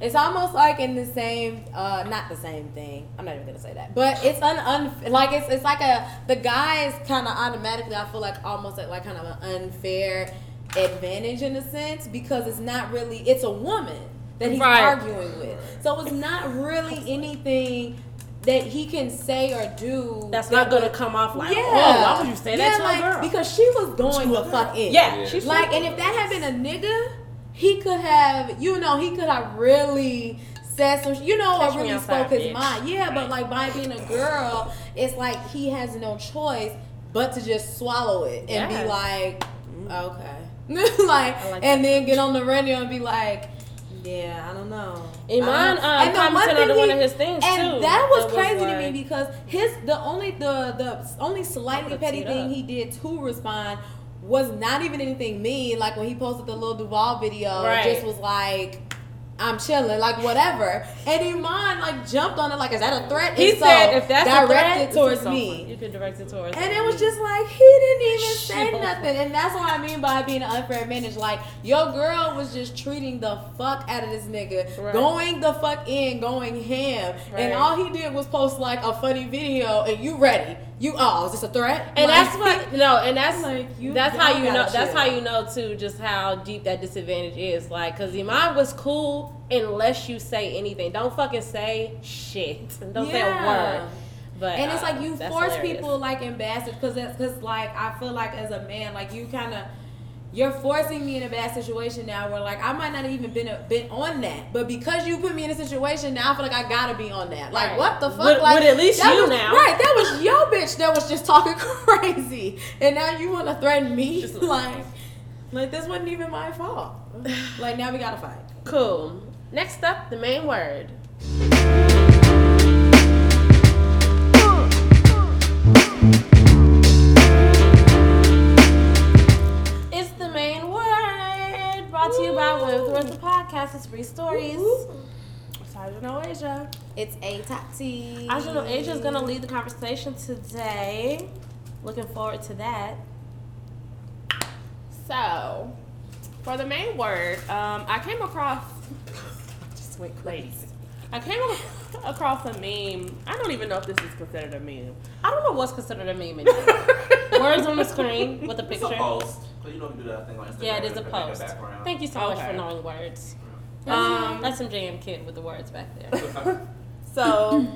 it's almost like in the same uh not the same thing. I'm not even gonna say that. But it's un, un like it's it's like a the guys kinda automatically I feel like almost like, like kind of an unfair advantage in a sense because it's not really it's a woman that he's Right. arguing with. So it's not really anything that he can say or do That's that not gonna would- come off like, yeah. oh, why would you say that to like, a girl? Because she was going the fuck in. yeah, Yeah. she's Like, and if that had been a nigga, he could have, you know, he could have really said some, you know, Catch or really spoke his bitch. mind. Yeah, but like by being a girl, it's like he has no choice but to just swallow it and Yeah. be like, okay, like, like and that. then get on the radio and be like. Yeah, I don't know. Iman, I don't- uh, And the one commented under one of his things, and too. that was It was crazy to me because his the only the the only slightly petty thing up. he did to respond was not even anything mean. Like when he posted the little Duval video, Right. it just was like. I'm chilling, like whatever. And Iman like jumped on it, like, is that a threat? He If said, if that's a direct threat, towards me. You can direct it towards And me. it was just like he didn't even say nothing, and that's what I mean by being an unfair advantage. Like your girl was just treating the fuck out of this nigga, Right. going the fuck in, going ham, and all he did was post like a funny video, and you ready? You oh, is this a threat? And Like, that's what no, and that's Like, you- that's how y'all know. gotta That's how you know too, just how deep that disadvantage is. Like, cause Iman was cool unless you say anything. Don't fucking say shit. Don't say a word. But and it's uh, like you force hilarious. people like ambassadors because that's because like I feel like as a man like you kind of you're forcing me in a bad situation now where like I might not even been a, been on that but because you put me in a situation now I feel like I gotta be on that like Right. what the fuck With- like with at least you was- now. right that was your bitch that was just talking crazy and now you want to threaten me Just- like like this wasn't even my fault like now we gotta fight Cool. Next up, the main word. Podcast. It's free stories. Sergeant Oasia. it's a Tati I should know Asia's gonna lead the conversation today. Looking forward to that. So, for the main word, um, I came across just wait ladies. I came across a meme. I don't even know if this is considered a meme. I don't know what's considered a meme anymore. Words on the screen with a It's a picture. post. But you know, you do that thing on Instagram. Yeah, it is a post. background. Thank you so much for knowing words. Um, That's some JM kid with the words back there. So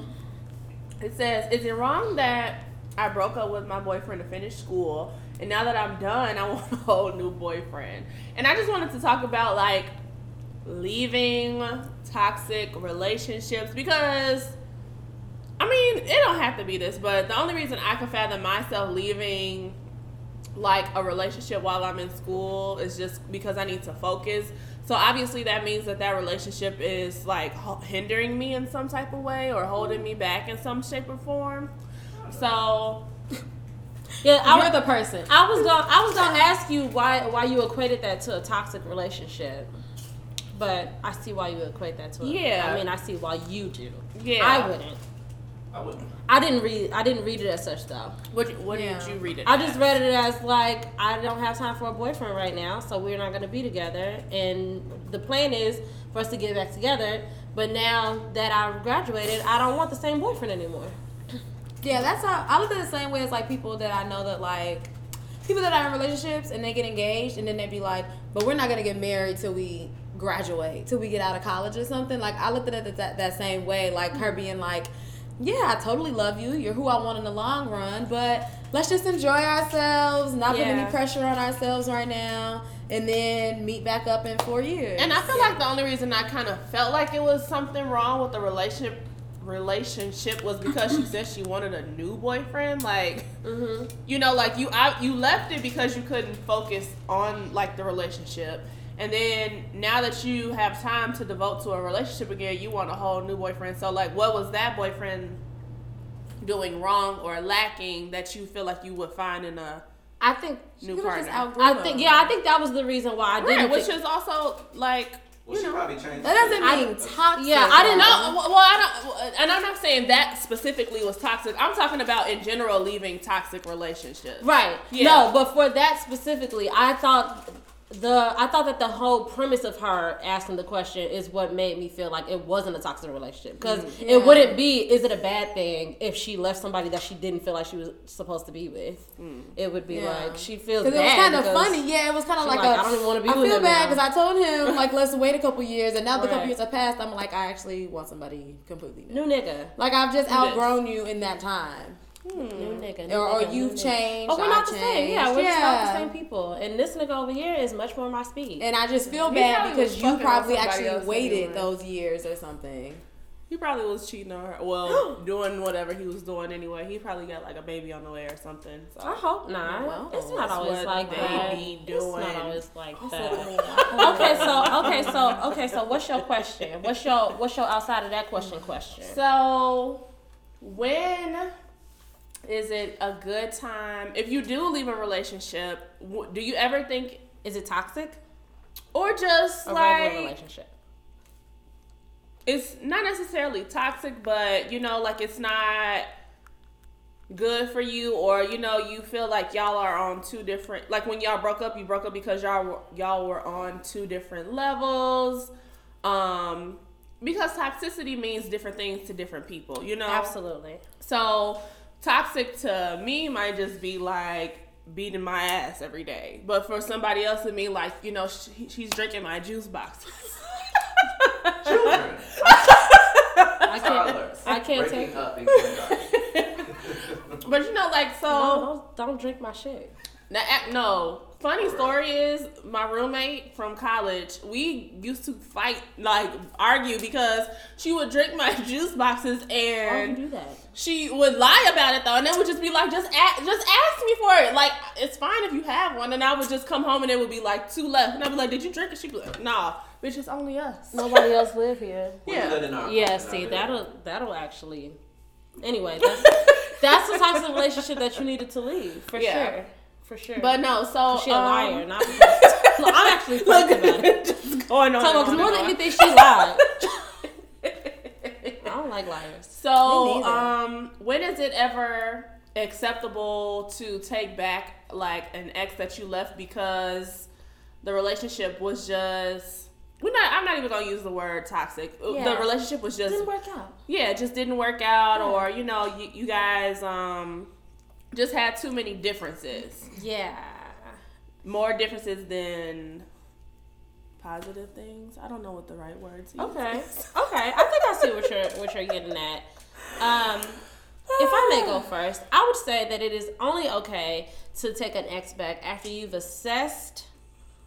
it says, Is it wrong that I broke up with my boyfriend to finish school and now that I'm done, I want a whole new boyfriend? And I just wanted to talk about like leaving toxic relationships because I mean, it don't have to be this, but the only reason I can fathom myself leaving like a relationship while I'm in school is just because I need to focus. So obviously that means that that relationship is like hindering me in some type of way or holding me back in some shape or form. So Yeah, I was, the person I was gonna I was gonna ask you why why you equated that to a toxic relationship. But I see why you equate that to it. Yeah. I mean I see why you do. yeah, I wouldn't. I wouldn't. I didn't read I didn't read it as such though. What what Yeah. did you read it? I just read it as like I don't have time for a boyfriend right now, so we're not gonna be together. And the plan is for us to get back together. But now that I've graduated, I don't want the same boyfriend anymore. Yeah, that's how I look at it the same way as like people that I know that like people that are in relationships and they get engaged and then they be like, but we're not gonna get married till we graduate, till we get out of college or something. Like I looked at it that that same way, like her being like, yeah, I totally love you. You're who I want in the long run, but let's just enjoy ourselves, not put any pressure on ourselves right now, and then meet back up in four years. And I feel like the only reason I kind of felt like it was something wrong with the relationship relationship was because she said she wanted a new boyfriend. Like, Mm-hmm. you know, like you I, you left it because you couldn't focus on like the relationship. And then now that you have time to devote to a relationship again, you want a whole new boyfriend. So like what was that boyfriend doing wrong or lacking that you feel like you would find in a I think new You just partner. I think yeah, I think that was the reason why I didn't. Right, which think- is also like Well, she probably changed. That doesn't I- mean toxic. yeah, I didn't know. well, well, I don't, and I'm not saying that specifically was toxic. I'm talking about in general leaving toxic relationships. Right. Yeah. No, but for that specifically, I thought the I thought that the whole premise of her asking the question is what made me feel like it wasn't a toxic relationship because mm, Yeah. it wouldn't be. Is it a bad thing if she left somebody that she didn't feel like she was supposed to be with? Mm. It would be Yeah. like she feels bad. it was kind of funny. Yeah, it was kind of like, like, a, I don't even wanna be I with feel bad because I told him like let's wait a couple years, and now the couple years have passed. I'm like I actually want somebody completely new. New nigga. Like I've just outgrown you in that time, Hmm. New nigga. new or, or nigga, you've nigga. changed. But we're I've not the same. Yeah, we're just not the same people. And this nigga over here is much more my speed. And I just feel bad probably because you probably actually waited anyway. those years or something. He probably was cheating on her. Well, doing whatever he was doing anyway. He probably got like a baby on the way or something. So. I hope not. Well, it's not that's always like they that. be It's not doing. always like that. okay, so okay, so okay, so what's your question? What's your what's your outside of that question question? So, when is it a good time if you do leave a relationship? Do you ever think, Is it toxic? or just A like relationship. it's not necessarily toxic, but you know, like it's not good for you, or you know, you feel like y'all are on two different. Like when y'all broke up, you broke up because y'all were, y'all were on two different levels. Um, because toxicity means different things to different people. You know, Absolutely. So toxic to me might just be like beating my ass every day, but for somebody else it me, like you know she, she's drinking my juice boxes. Children. I can't. Toddlers. I can't take. up but you know, like so. No, don't, don't drink my shit. Now, eh, no. Funny story is my roommate from college. We used to fight, like argue, because she would drink my juice boxes Why would you and do that? she would lie about it though, and then would just be like, "Just ask, just ask me for it. Like it's fine if you have one." And I would just come home and it would be like two left, and I'd be like, "Did you drink it?" She'd be like, "Nah, bitch, it's only us." Nobody else live here. Yeah. let Yeah, see, that'll that'll actually. Anyway, that's that's the toxic relationship that you needed to leave for Yeah. sure, for sure. But no, so she a um, liar, not. Look, I'm actually Look fucked about it. just going on. Talk and about because more than anything, she lied. I don't like liars. So, um, when is it ever acceptable to take back like an ex that you left because the relationship was just we're not I'm not even gonna use the word toxic. Yeah. The relationship was just Didn't work out. yeah, it just didn't work out Yeah. or you know, you, you guys um just had too many differences. Yeah. More differences than positive things. I don't know what the right words. Okay. Okay. I think I see what you're what you're getting at. Um, if I may go first, I would say that it is only okay to take an ex back after you've assessed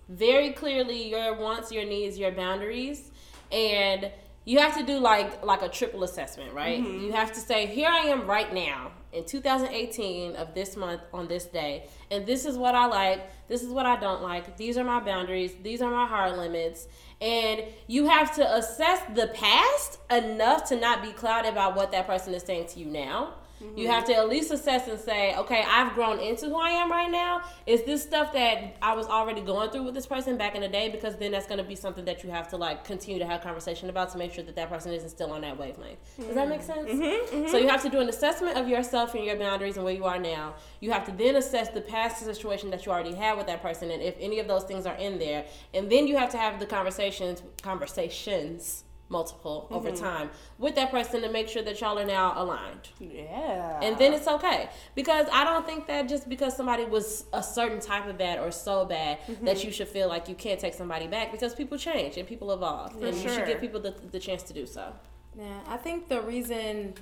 very clearly your wants, your needs, your boundaries, and you have to do like like a triple assessment, right? Mm-hmm. You have to say, here I am right now in 2018 of this month on this day, and this is what I like, this is what I don't like, these are my boundaries, these are my hard limits, and you have to assess the past enough to not be clouded by what that person is saying to you now. You have to at least assess and say, okay, I've grown into who I am right now. Is this stuff that I was already going through with this person back in the day? Because then that's going to be something that you have to like continue to have conversation about to make sure that that person isn't still on that wavelength. Does that make sense? Mm-hmm, mm-hmm. So you have to do an assessment of yourself and your boundaries and where you are now. You have to then assess the past situation that you already had with that person and if any of those things are in there. And then you have to have the conversations, conversations multiple over mm-hmm. time with that person to make sure that y'all are now aligned. Yeah. and then it's okay. Because i don't think that just because somebody was a certain type of bad or so bad that mm-hmm. you should feel like you can't take somebody back because people change and people evolve. And you should give people the, the chance to do so. Yeah, I think the reason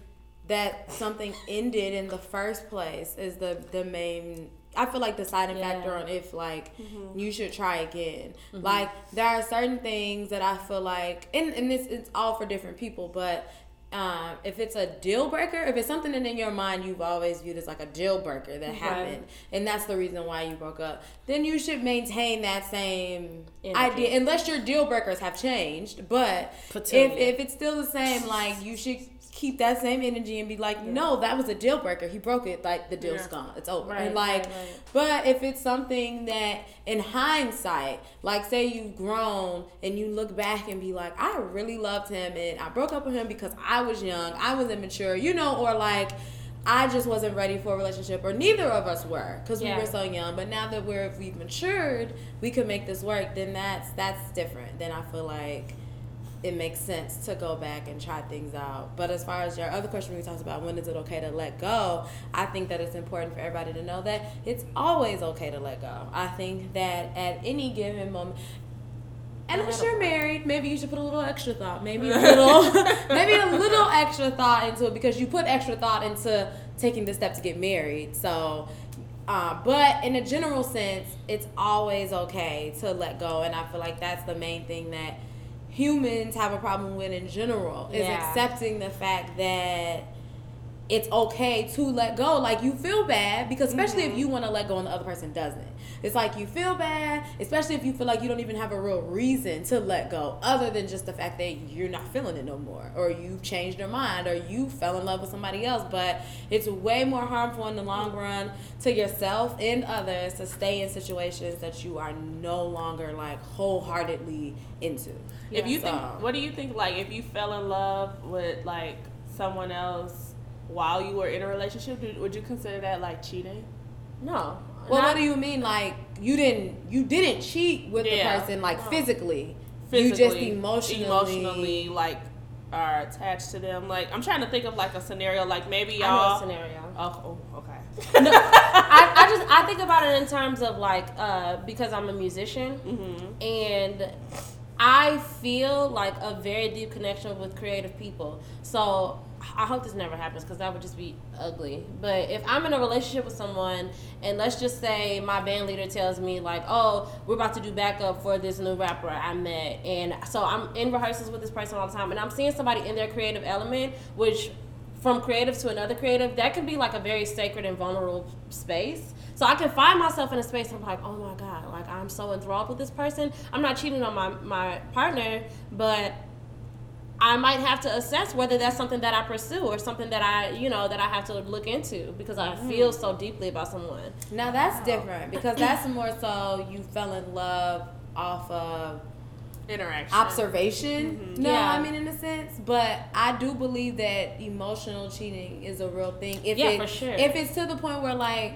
that something ended in the first place is the the main. I feel like deciding Yeah. factor on if like you should try again. Like there are certain things that I feel like, and and this it's all for different people, but. Um, if it's a deal breaker, if it's something that in your mind you've always viewed as like a deal breaker that happened, and that's the reason why you broke up, then you should maintain that same Energy. idea, unless your deal breakers have changed. But if, if it's still the same, like you should keep that same energy and be like, no, that was a deal breaker. He broke it. Like the deal's Yeah. gone. It's over. Right, and like, right, right. but if it's something that, in hindsight, like say you've grown and you look back and be like, I really loved him and I broke up with him because I was young, I was immature, you know, or like. I just wasn't ready for a relationship, or neither of us were, because Yeah. we were so young. But now that we're we've matured, we could make this work. Then that's that's different. Then I feel like it makes sense to go back and try things out. But as far as your other question, we talked about when is it okay to let go, I think that it's important for everybody to know that it's always okay to let go. I think that at any given moment, and unless you're married, maybe you should put a little extra thought, maybe a little, maybe a little extra thought into it because you put extra thought into taking the step to get married. So. Uh, but in a general sense, it's always okay to let go, and I feel like that's the main thing that humans have a problem with in general is Yeah. accepting the fact that it's okay to let go. Like you feel bad because especially if mm-hmm. you want to let go and the other person doesn't. It's like you feel bad, especially if you feel like you don't even have a real reason to let go other than just the fact that you're not feeling it no more or you've changed your mind or you fell in love with somebody else, but it's way more harmful in the long run to yourself and others to stay in situations that you are no longer like wholeheartedly into. If you So- think, what do you think? Like, if you fell in love with like someone else while you were in a relationship, would you consider that like cheating? No. Well, Not- what do you mean? Like you didn't you didn't cheat with Yeah. the person like No. physically. Physically, you just emotionally, emotionally, like are attached to them. Like, I'm trying to think of like a scenario. Like maybe I know a y'all. scenario. Oh, oh, okay. no, I, I just I think about it in terms of like uh, because I'm a musician hmm and I feel like a very deep connection with creative people. So I hope this never happens because that would just be ugly. But if I'm in a relationship with someone and let's just say my band leader tells me like, "Oh, we're about to do backup for this new rapper I met," and so I'm in rehearsals with this person all the time, and I'm seeing somebody in their creative element, which from creative to another creative, that can be like a very sacred and vulnerable space. So I can find myself in a space I'm like, oh my God, like I'm so enthralled with this person. I'm not cheating on my, my partner, but I might have to assess whether that's something that I pursue or something that I, you know, that I have to look into because I mm. feel so deeply about someone. Now that's um, different because that's more so you fell in love off of Interaction. observation. Mm-hmm. No, Yeah. I mean in a sense, but I do believe that emotional cheating is a real thing. If Yeah, it, for sure. If it's to the point where like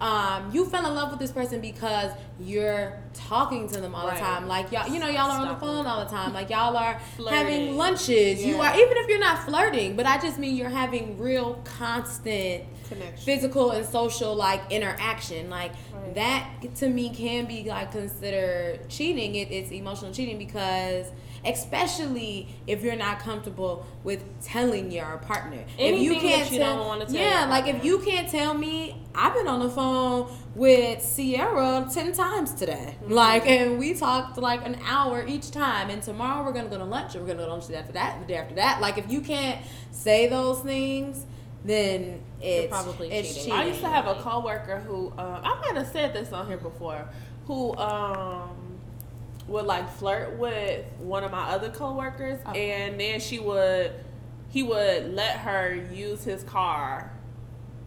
um, you fell in love with this person because you're talking to them all Right. the time. Like y'all, you know, y'all are on the phone all the time. Like y'all are Flirting. having lunches. You are even if you're not flirting, but I just mean you're having real constant Connection. physical and social like interaction. Like Right. that to me can be like considered cheating. It, it's emotional cheating because especially if you're not comfortable with telling your partner. If you can't you tell tell yeah like if you can't tell me i've been on the phone with sierra 10 times today. Mm-hmm. like and we talked like an hour each time. And tomorrow we're gonna go to lunch and we're gonna go to lunch the day after that the day after that. Like if you can't say those things then it's probably it's cheating. cheating. I used to have a coworker who uh, I might have said this on here before, who um would like flirt with one of my other coworkers, Oh. and then she would he would let her use his car,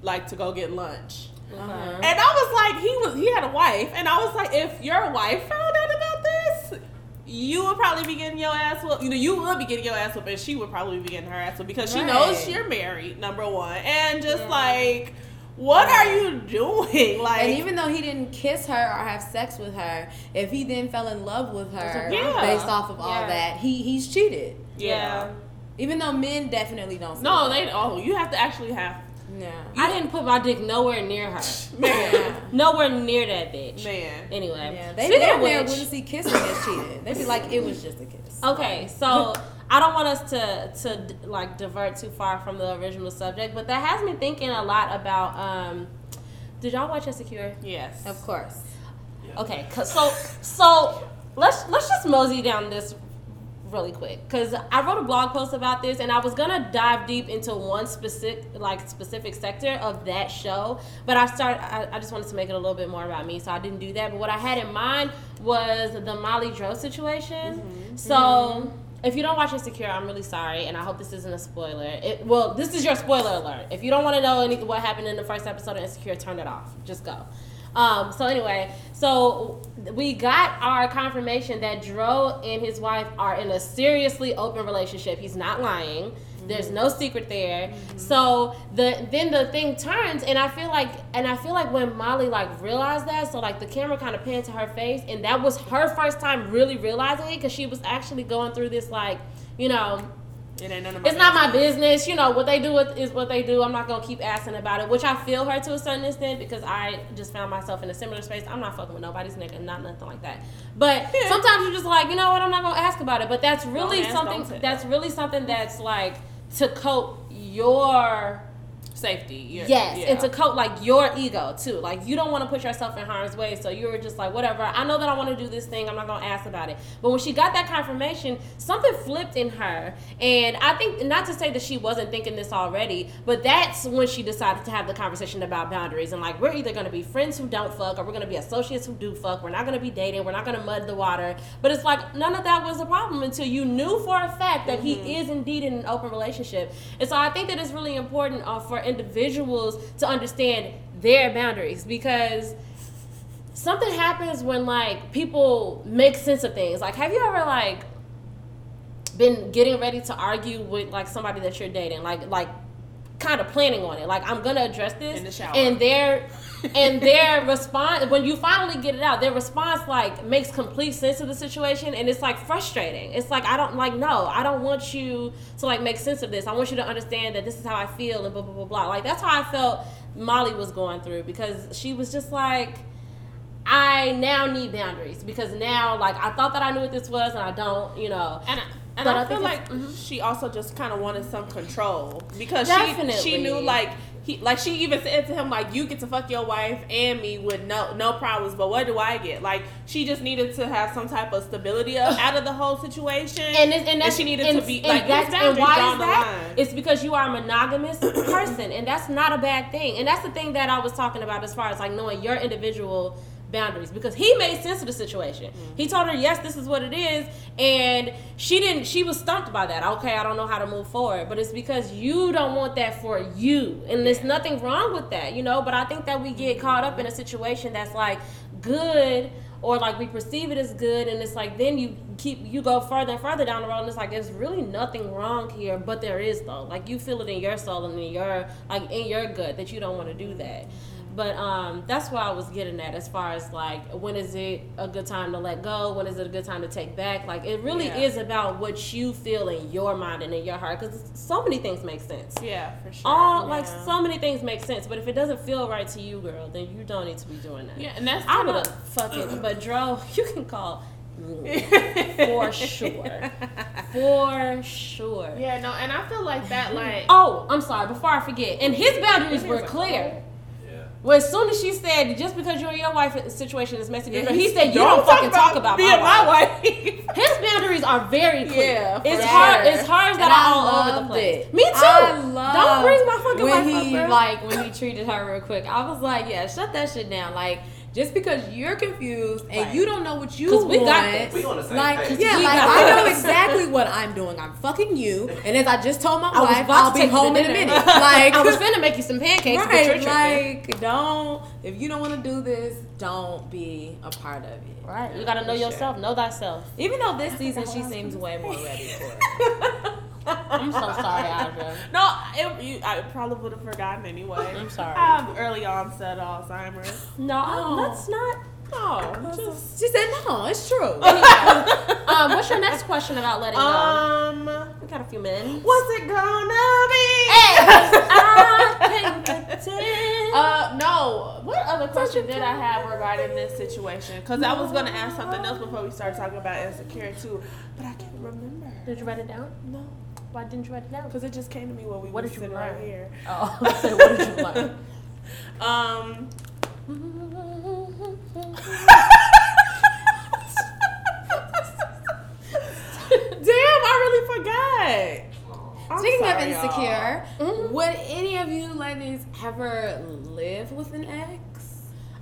like to go get lunch. Uh-huh. And I was like, he was he had a wife, and I was like, if your wife found out about this, you would probably be getting your ass whooped. You know, you would be getting your ass whooped, and she would probably be getting her ass whooped because she knows you're married. Number one, and just like, what are you doing? Like, And even though he didn't kiss her or have sex with her, if he then fell in love with her Yeah. based off of all Yeah. that, he he's cheated. yeah. Even though men definitely don't. No, that. they. Oh, you have to actually have. No. I didn't put my dick nowhere near her. Man, Nowhere near that bitch. man. Anyway, Yeah, they speaking damn of near which, wouldn't see kissing as cheating. They'd be like, it was just a kiss. Okay, so I don't want us to to like divert too far from the original subject, but that has me thinking a lot about. um Did y'all watch Insecure? Yes. Of course. Okay, so so let's let's just mosey down this really quick because I wrote a blog post about this and I was gonna dive deep into one specific like specific sector of that show, but I started I, I just wanted to make it a little bit more about me, so I didn't do that. But what I had in mind was the Molly Dro situation. Mm-hmm. So if you don't watch Insecure, I'm really sorry, and I hope this isn't a spoiler. It, well, this is your spoiler alert. If you don't want to know any, what happened in the first episode of Insecure, turn it off. Just go. Um, so anyway, so we got our confirmation that Dro and his wife are in a seriously open relationship. He's not lying. There's no secret there. So the then the thing turns, and I feel like, and I feel like when Molly like realized that, so like the camera kind of panned to her face, and that was her first time really realizing it because she was actually going through this like, you know, It ain't none of my it's not my business. You know what they do is what they do. I'm not gonna keep asking about it, which I feel her to a certain extent because I just found myself in a similar space. I'm not fucking with nobody's nigga, not nothing like that. But sometimes you're just like, you know what? I'm not gonna ask about it. But that's really ask, something. That's really something that's like to cope your safety. You're- Yes, yeah. and to coat like your ego too. Like you don't want to put yourself in harm's way, so you were just like, whatever. I know that I want to do this thing. I'm not gonna ask about it. But when she got that confirmation, something flipped in her, and I think not to say that she wasn't thinking this already, but that's when she decided to have the conversation about boundaries and like we're either gonna be friends who don't fuck or we're gonna be associates who do fuck. We're not gonna be dating. We're not gonna mud the water. But it's like none of that was a problem until you knew for a fact that he is indeed in an open relationship. And so I think that it's really important uh, for individuals to understand their boundaries because something happens when like people make sense of things. Like, have you ever like been getting ready to argue with like somebody that you're dating, like like kind of planning on it. Like I'm gonna address this In the shower. and their and their response when you finally get it out, their response like makes complete sense of the situation and it's like frustrating. It's like I don't like no, I don't want you to like make sense of this. I want you to understand that this is how I feel and blah blah blah blah. Like that's how I felt Molly was going through because she was just like I now need boundaries because now like I thought that I knew what this was and I don't, you know. And I, and But I, I feel like mhm. she also just kind of wanted some control because she she knew like he like she even said to him like you get to fuck your wife and me with no no problems, but what do I get? Like she just needed to have some type of stability of, out of the whole situation, and, it, and, that's, she needed and, to be and like that's, and why is that? It's because you are a monogamous person, and that's not a bad thing. And that's the thing that I was talking about as far as like knowing your individual boundaries because he made sense of the situation. He told her, "Yes, this is what it is," and she didn't. She was stumped by that. Okay, I don't know how to move forward, but it's because you don't want that for you, and there's nothing wrong with that, you know. But I think that we get caught up in a situation that's like good or like we perceive it as good and it's like then you keep you go further and further down the road and it's like there's really nothing wrong here but there is though like you feel it in your soul and in your like in your gut that you don't want to do that but um that's why i was getting at as far as like when is it a good time to let go when is it a good time to take back like it really Yeah. is about what you feel in your mind and in your heart because so many things make sense yeah, for sure. all like so many things make sense but if it doesn't feel right to you girl then you don't need to be doing that yeah, and that's I would have fucking, but Dro, you can call for sure, for sure. Yeah, no, and I feel like that like Oh, I'm sorry. Before I forget, and his boundaries were clear. Well, as soon as she said, just because you and your wife situation is messy, Yeah, he he- said you don't, fucking talk about, being my wife. wife. His boundaries are very clear. Yeah, it's sure. hard. It's hers that I all over the place. it. Me too. I love don't bring my fucking when wife he up, like when he treated her real quick. I was like, yeah, shut that shit down. Like just because you're confused and Right. you don't know what you 'Cause we want, got this. We on the same like page. yeah, We like I know exactly what I'm doing. I'm fucking you, and as I just told my I wife, I'll be take you to home in a minute. Like I was finna make you some pancakes, but you're right, like don't if you don't want to do this, don't be a part of it. Right. You gotta know For sure. yourself. Know thyself. Even though this season she seems way more ready for it. I'm so sorry, Audra. No, it, you, I probably would have forgotten anyway. I'm sorry. I have early onset Alzheimer's. No, Oh. that's not. No, just She said no, it's true. Um, what's your next question about letting go? um, We got a few minutes. what's it gonna be? I can. Uh, no. What other question did I have regarding this situation? Because I was gonna ask something else before we started talking about insecure too, but I can't remember. Did you write it down? No, Why didn't you write it down? because it just came to me while we What were did you sitting right learn? here. Oh, I said, what did you learn? Um. Damn, I really forgot. I'm Speaking sorry, of insecure, Mhm. would any of you ladies ever live with an ex?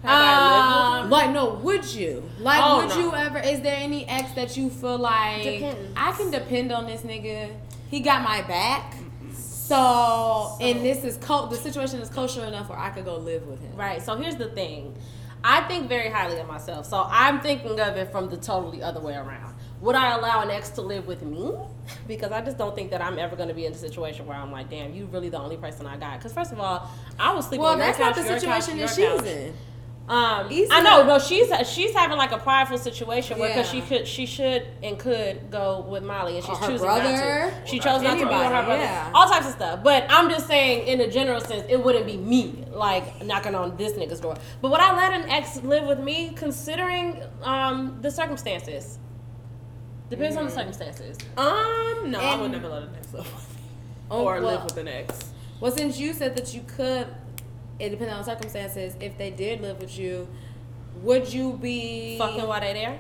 Have I lived with Like, no, would you? Like, Oh, would no. you ever? Is there any ex that you feel like Depends. I can depend on this nigga? He got my back. So, and this is co- the situation is kosher enough where I could go live with him. Right. So here's the thing. I think very highly of myself. So I'm thinking of it from the totally other way around. Would I allow an ex to live with me? Because I just don't think that I'm ever going to be in a situation where I'm like, damn, you really the only person I got. Because first of all, I was sleeping Well, that's couch, not the your couch, situation that she's couch. in. Um, I know, no, she's she's having like a prideful situation where because Yeah. she could, she should and could go with Molly, and she's choosing not to. She chose not to be with her brother. yeah. All types of stuff. But I'm just saying, in a general sense, it wouldn't be me like knocking on this nigga's door. But would I let an ex live with me, considering um, the circumstances? Depends on the circumstances. Um, no, I would never let an ex live with me. Oh, or well- live with an ex. Well, since you said that you could, it depends on circumstances. If they did live with you, would you be Fucking while they there.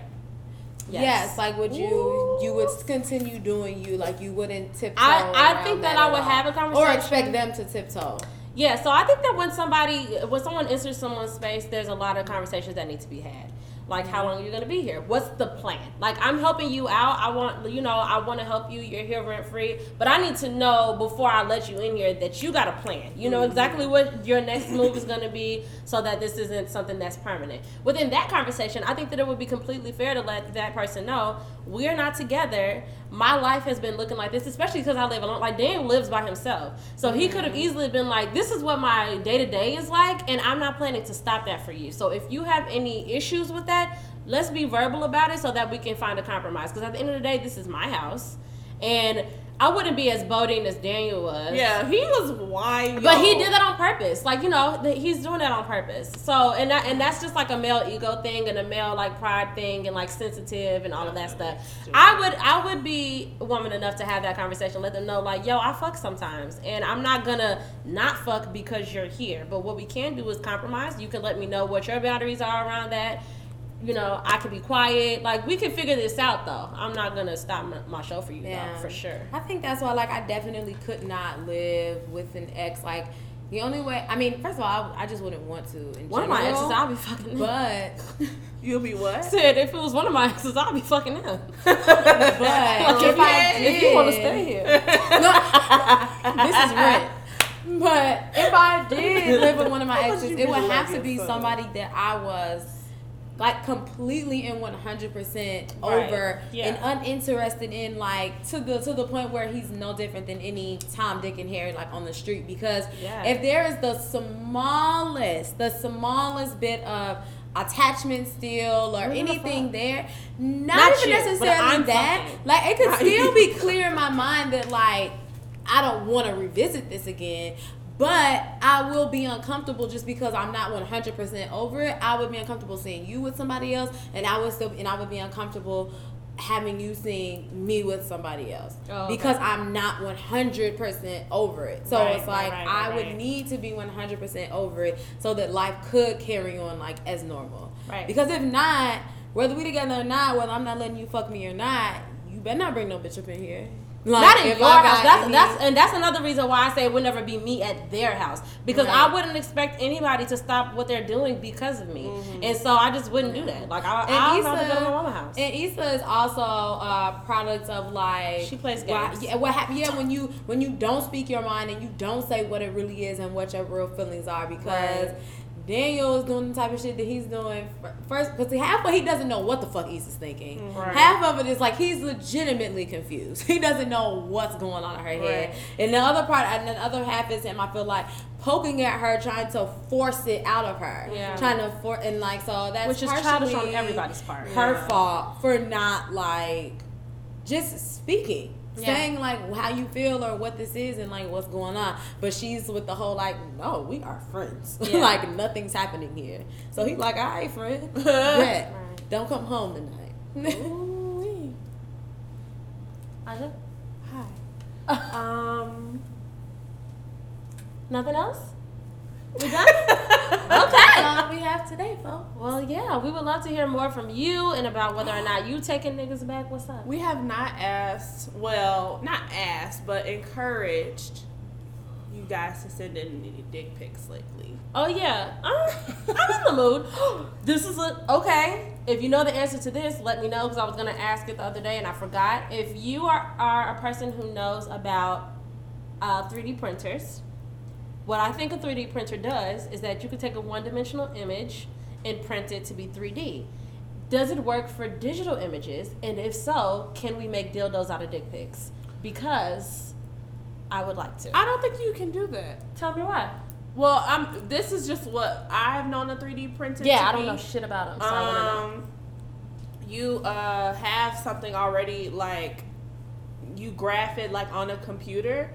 Yes. like would you you would continue doing you like you wouldn't tiptoe. I- I think that at I would have a conversation or expect them to tiptoe. Yeah, so I think that when somebody, when someone enters someone's space, there's a lot of conversations that need to be had. Like, how long are you to be here? What's the plan? Like, I'm helping you out. I want, you know, I want to help you. You're here rent free. But I need to know before I let you in here that you got a plan. You know mm-hmm. exactly what your next move is to be so that this isn't something that's permanent. Within that conversation, I think that it would be completely fair to let that person know we're not together. My life has been looking like this, especially because I live alone. Like, Dan lives by himself. So he could have easily been like, this is what my day to day is like, and I'm not planning to stop that for you. So if you have any issues with that, let's be verbal about it so that we can find a compromise. Because at the end of the day, this is my house. And I wouldn't be as boating as Daniel was. Yeah, he was wild. But he did that on purpose. Like, you know, he's doing that on purpose. So, and that, and that's just like a male ego thing and a male like pride thing and like sensitive and all of that stuff. I would I would be woman enough to have that conversation, let them know like, yo, I fuck sometimes and I'm not gonna not fuck because you're here. But what we can do is compromise. You can let me know what your boundaries are around that. You know, I can be quiet. Like we can figure this out though. I'm not gonna stop my, my show for you though, for sure. I think that's why, like, I definitely could not live with an ex. Like, the only way, I mean, first of all, I, I just wouldn't want to. In One of my exes, I'll be fucking. But, You'll be what? said if it was one of my exes, I'll be fucking him. but Like, if if, I you, if you want to stay here, no, this is rent. But if I did live with one of my exes, it would have to be your son? somebody that I was like completely and one hundred percent Right. over Yeah. and uninterested in like to the to the point where he's no different than any Tom, Dick, and Harry like on the street. Because Yeah. if there is the smallest, the smallest bit of attachment still or the anything fuck? there, not, Not even you, necessarily that. fucking. Like it could still be clear in my mind that like I don't want to revisit this again. But I will be uncomfortable just because I'm not 100% over it. I would be uncomfortable seeing you with somebody else, and I would still, and I would be uncomfortable having you seeing me with somebody else Oh, okay. because I'm not 100% over it. So Right, it's like right, I right, would need to be 100% over it so that life could carry on like as normal. Right. Because if not, whether we together or not, whether I'm not letting you fuck me or not, you better not bring no bitch up in here. Like, not in your I house. That's that's and that's another reason why I say it would never be me at their house because Right. I wouldn't expect anybody to stop what they're doing because of me, mm-hmm. and so I just wouldn't do that. Like I, I know to go to my mama's house. And Issa is also a product of like She plays why- yeah, what Yeah, when you when you don't speak your mind and you don't say what it really is and what your real feelings are because. Right. Daniel is doing the type of shit that he's doing first because half of he doesn't know what the fuck Issa's thinking. Mm-hmm. Right. Half of it is like he's legitimately confused. He doesn't know what's going on in her head. And the other part, and the other half is him. I feel like poking at her, trying to force it out of her. Yeah. Trying to force and like so that's Which is childish on everybody's part. Her Yeah. fault for not like just speaking. Yeah. Saying like how you feel or what this is and like what's going on, but she's with the whole like, no, we are friends. Yeah. like nothing's happening here. So he's like, all right, friend. Right. don't come home tonight. Ooh-wee. Aja? Hi. Um, Nothing else? We done? That's okay. all we have today, folks. Well, yeah, we would love to hear more from you and about whether or not you taking niggas back. What's up? we have not asked, well, not asked, but encouraged you guys to send in any dick pics lately? Oh yeah, I'm, I'm in the mood. this is a okay. If you know the answer to this, let me know because I was gonna ask it the other day and I forgot. If you are are a person who knows about uh, 3D printers, what I think a 3D printer does is that you can take a one dimensional image and print it to be 3D. Does it work for digital images? And if so, can we make dildos out of dick pics? Because I would like to. I don't think you can do that. Tell me why. Well, I'm. This is just what I've known a 3D printer. Yeah, I don't be. know shit about them. So I wanna know. Um, you uh have something already like you graph it like on a computer,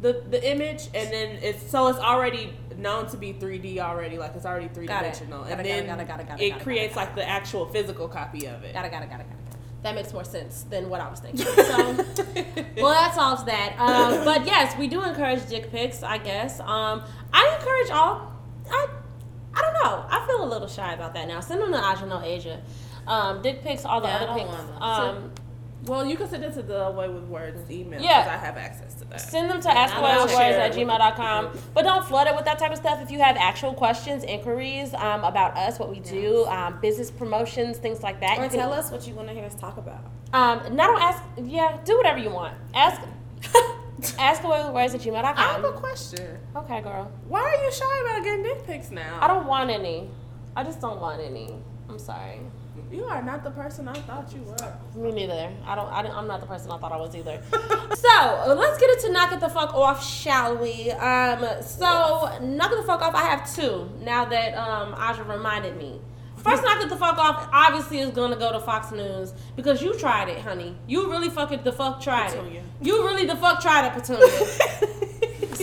the the image, and then it's so it's already known to be 3D already, like it's already three dimensional, and then it, got it, got it, it got it, creates like the actual physical copy of it. Got it, got it, got it, got it. That makes more sense than what I was thinking. So, well, that solves that. Um, but yes, we do encourage dick pics. I guess. Um, I encourage all. I, I don't know. I feel a little shy about that now. Send them to Ajano Asia. Um, dick pics, all the Yeah, other don't pics. want them. Um, Well, you can send it to the Away with Words email Yeah. because I have access to that. Send them to askwaywords will at share it with gmail.com. But don't flood it with that type of stuff. If you have actual questions, inquiries um, about us, what we do, um, business promotions, things like that. Or you can- tell us what you want to hear us talk about. Um, not on ask. Yeah, do whatever you want. Ask. ask away with words at I have a question. Okay, girl. Why are you shy about getting dick pics now? I don't want any. I just don't want any. I'm sorry. You are not the person I thought you were. Me neither. I don't. I I'm not the person I thought I was either. so let's get it to knock it the fuck off, shall we? Um. So knock it the fuck off. I have two now that um Aja reminded me. First knock it the fuck off. Obviously is gonna go to Fox News because you tried it, honey. You really fucking the fuck tried Petunia. it. You really the fuck tried it, Petunia.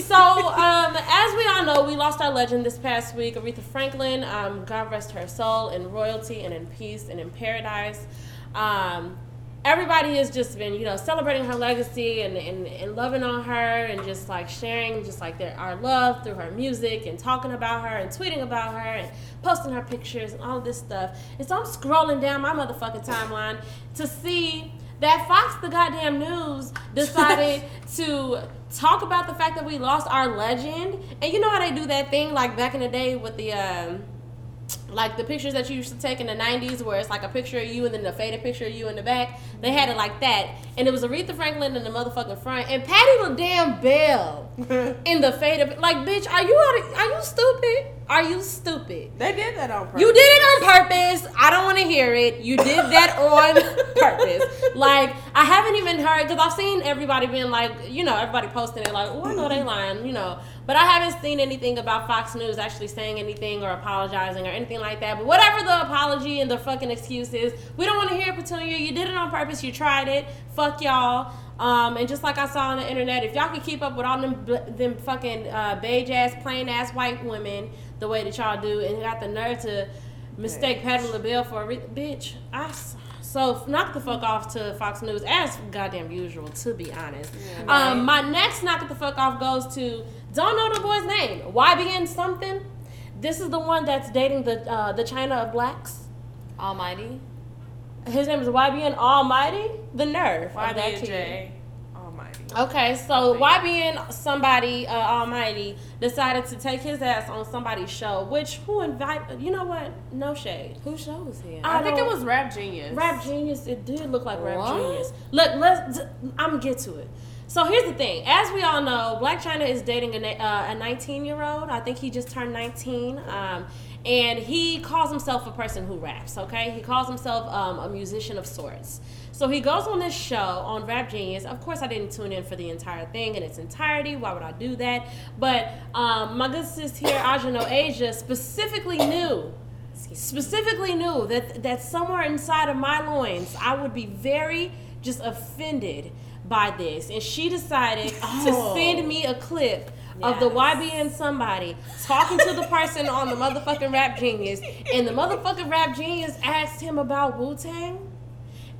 so, um, as we all know, we lost our legend this past week, Aretha Franklin. Um, God rest her soul in royalty and in peace and in paradise. Um, everybody has just been, you know, celebrating her legacy and, and, and loving on her and just like sharing just like their our love through her music and talking about her and tweeting about her and posting her pictures and all this stuff. And so I'm scrolling down my motherfucking timeline to see that Fox the goddamn news decided to talk about the fact that we lost our legend. And you know how they do that thing like back in the day with the um like the pictures that you used to take in the 90s where it's like a picture of you and then the faded picture of you in the back they had it like that and it was aretha franklin in the motherfucking front and patty the damn bell in the faded like bitch are you out of, are you stupid are you stupid They did that on purpose. you did it on purpose. I don't want to hear it. You did that on purpose. Like I haven't even heard because I've seen everybody being like, you know, everybody posting it like, oh, I know they lying, you know. But I haven't seen anything about Fox News actually saying anything or apologizing or anything like that. But whatever the apology and the fucking excuse is, we don't want to hear it, Petunia. You did it on purpose. You tried it. Fuck y'all. Um, and just like I saw on the internet, if y'all could keep up with all them them fucking uh, beige ass, plain ass white women the way that y'all do, and got the nerve to mistake Patti LaBelle for a re- bitch, I so knock the fuck off to Fox News as goddamn usual. To be honest, um, my next knock the fuck off goes to don't know the boy's name. YBN something. This is the one that's dating the uh, the China of blacks. Almighty. His name is YBN Almighty. The nerve. of that kid. J. Almighty. Okay, so YBN somebody uh, Almighty decided to take his ass on somebody's show, which who invite? You know what? No shade. Who shows here? I I think it was Rap Genius. Rap Genius. It did look like Rap Genius. Look, let's. I'm gonna get to it. So here's the thing. As we all know, Blac Chyna is dating a, uh, a 19 year old. I think he just turned 19. Um, and he calls himself a person who raps. Okay, he calls himself um, a musician of sorts. So he goes on this show on Rap Genius. Of course, I didn't tune in for the entire thing in its entirety. Why would I do that? But um, my good sis here, Ajano Asia, specifically knew specifically knew that that somewhere inside of my loins I would be very just offended by this. And she decided Oh. to send me a clip of the YBN somebody talking to the person on the motherfucking rap genius. And the motherfucking rap genius asked him about Wu-Tang.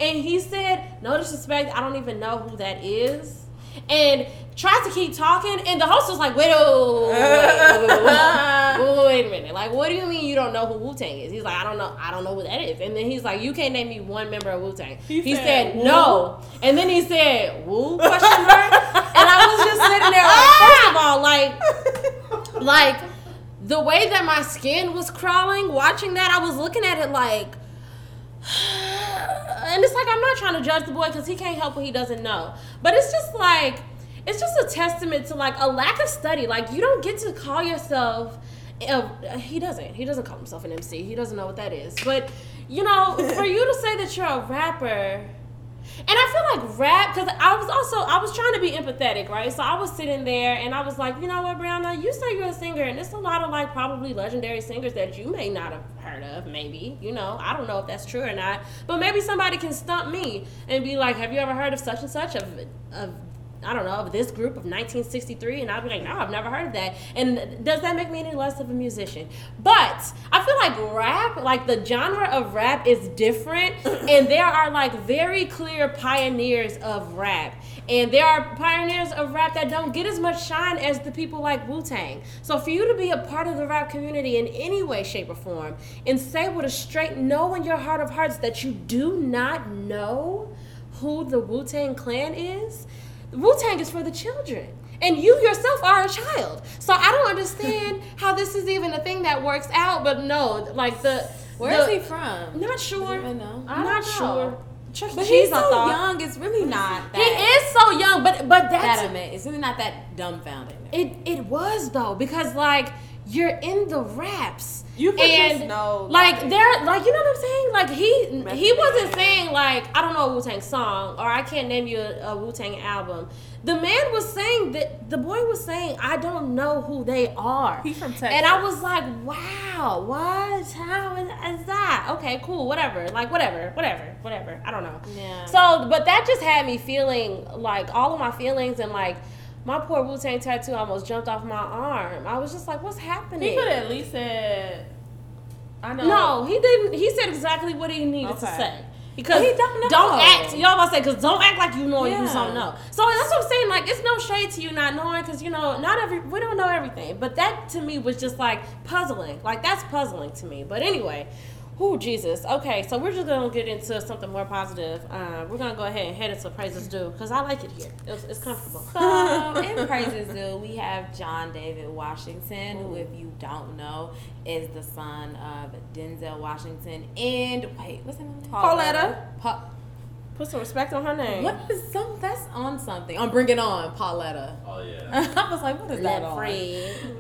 And he said no disrespect I don't even know who that is. And tried to keep talking and the host was like wait oh wait, wait, wait, a minute like what do you mean you don't know who Wu-Tang is he's like I don't know I don't know who that is and then he's like you can't name me one member of Wu-Tang he, He said, "Wu?" no and then he said Wu question mark and I was just sitting there like first of all like like the way that my skin was crawling watching that, I was looking at it like. And it's like I'm not trying to judge the boy because he can't help what he doesn't know. But it's just like it's just a testament to like a lack of study. Like you don't get to call yourself. Uh, he doesn't. He doesn't call himself an MC. He doesn't know what that is. But you know, for you to say that you're a rapper and I feel like rap because I was also I was trying to be empathetic, right? So I was sitting there and I was like, you know what, Brianna, you say you're a singer, and there's a lot of like probably legendary singers that you may not have heard of, maybe. You know, I don't know if that's true or not, but maybe somebody can stump me and be like, have you ever heard of such and such of of I don't know, of this group of 1963, and I'll be like, no, I've never heard of that. And does that make me any less of a musician? But I feel like rap, like the genre of rap is different, and there are like very clear pioneers of rap. And there are pioneers of rap that don't get as much shine as the people like Wu Tang. So for you to be a part of the rap community in any way, shape, or form, and say with a straight no in your heart of hearts that you do not know who the Wu Tang Clan is, Wu Tang is for the children. And you yourself are a child. So I don't understand how this is even a thing that works out, but no, like the. Where the, is he from? Not sure. even know? I'm not I don't know. sure. Chuck. But he's I so thought. young. It's really not that. He is so young, but but that's that It's really not that dumbfounding. it. It was though because like you're in the raps. You could and just know, like, like- they're like you know what I'm saying. Like he Method he wasn't saying like I don't know a Wu Tang song or I can't name you a, a Wu Tang album. The man was saying that the boy was saying I don't know who they are. He from Texas, And I was like, wow, what? How is, is that? Okay, cool, whatever. Like whatever, whatever, whatever. I don't know. Yeah. So, but that just had me feeling like all of my feelings and like my poor Wu Tang tattoo almost jumped off my arm. I was just like, what's happening? He could have at least said, I know. No, he didn't. He said exactly what he needed to say. Because He don't know. Don't act. Y'all about to say because don't act like you know and you don't know. So that's what I'm saying. Like it's no shade to you not knowing because you know not every we don't know everything. But that to me was just like puzzling. Like that's puzzling to me. But anyway. Oh Jesus. Okay, so we're just gonna get into something more positive. Uh, we're gonna go ahead and head into praises due because I like it here. It's, it's comfortable. So in praises due, we have John David Washington, who, if you don't know, is the son of Denzel Washington and wait, what's his name? Pauletta. Pa- Put some respect on her name. what is some? That's on something. I'm bringing on Pauletta. Oh yeah. I was like, what is that Let on?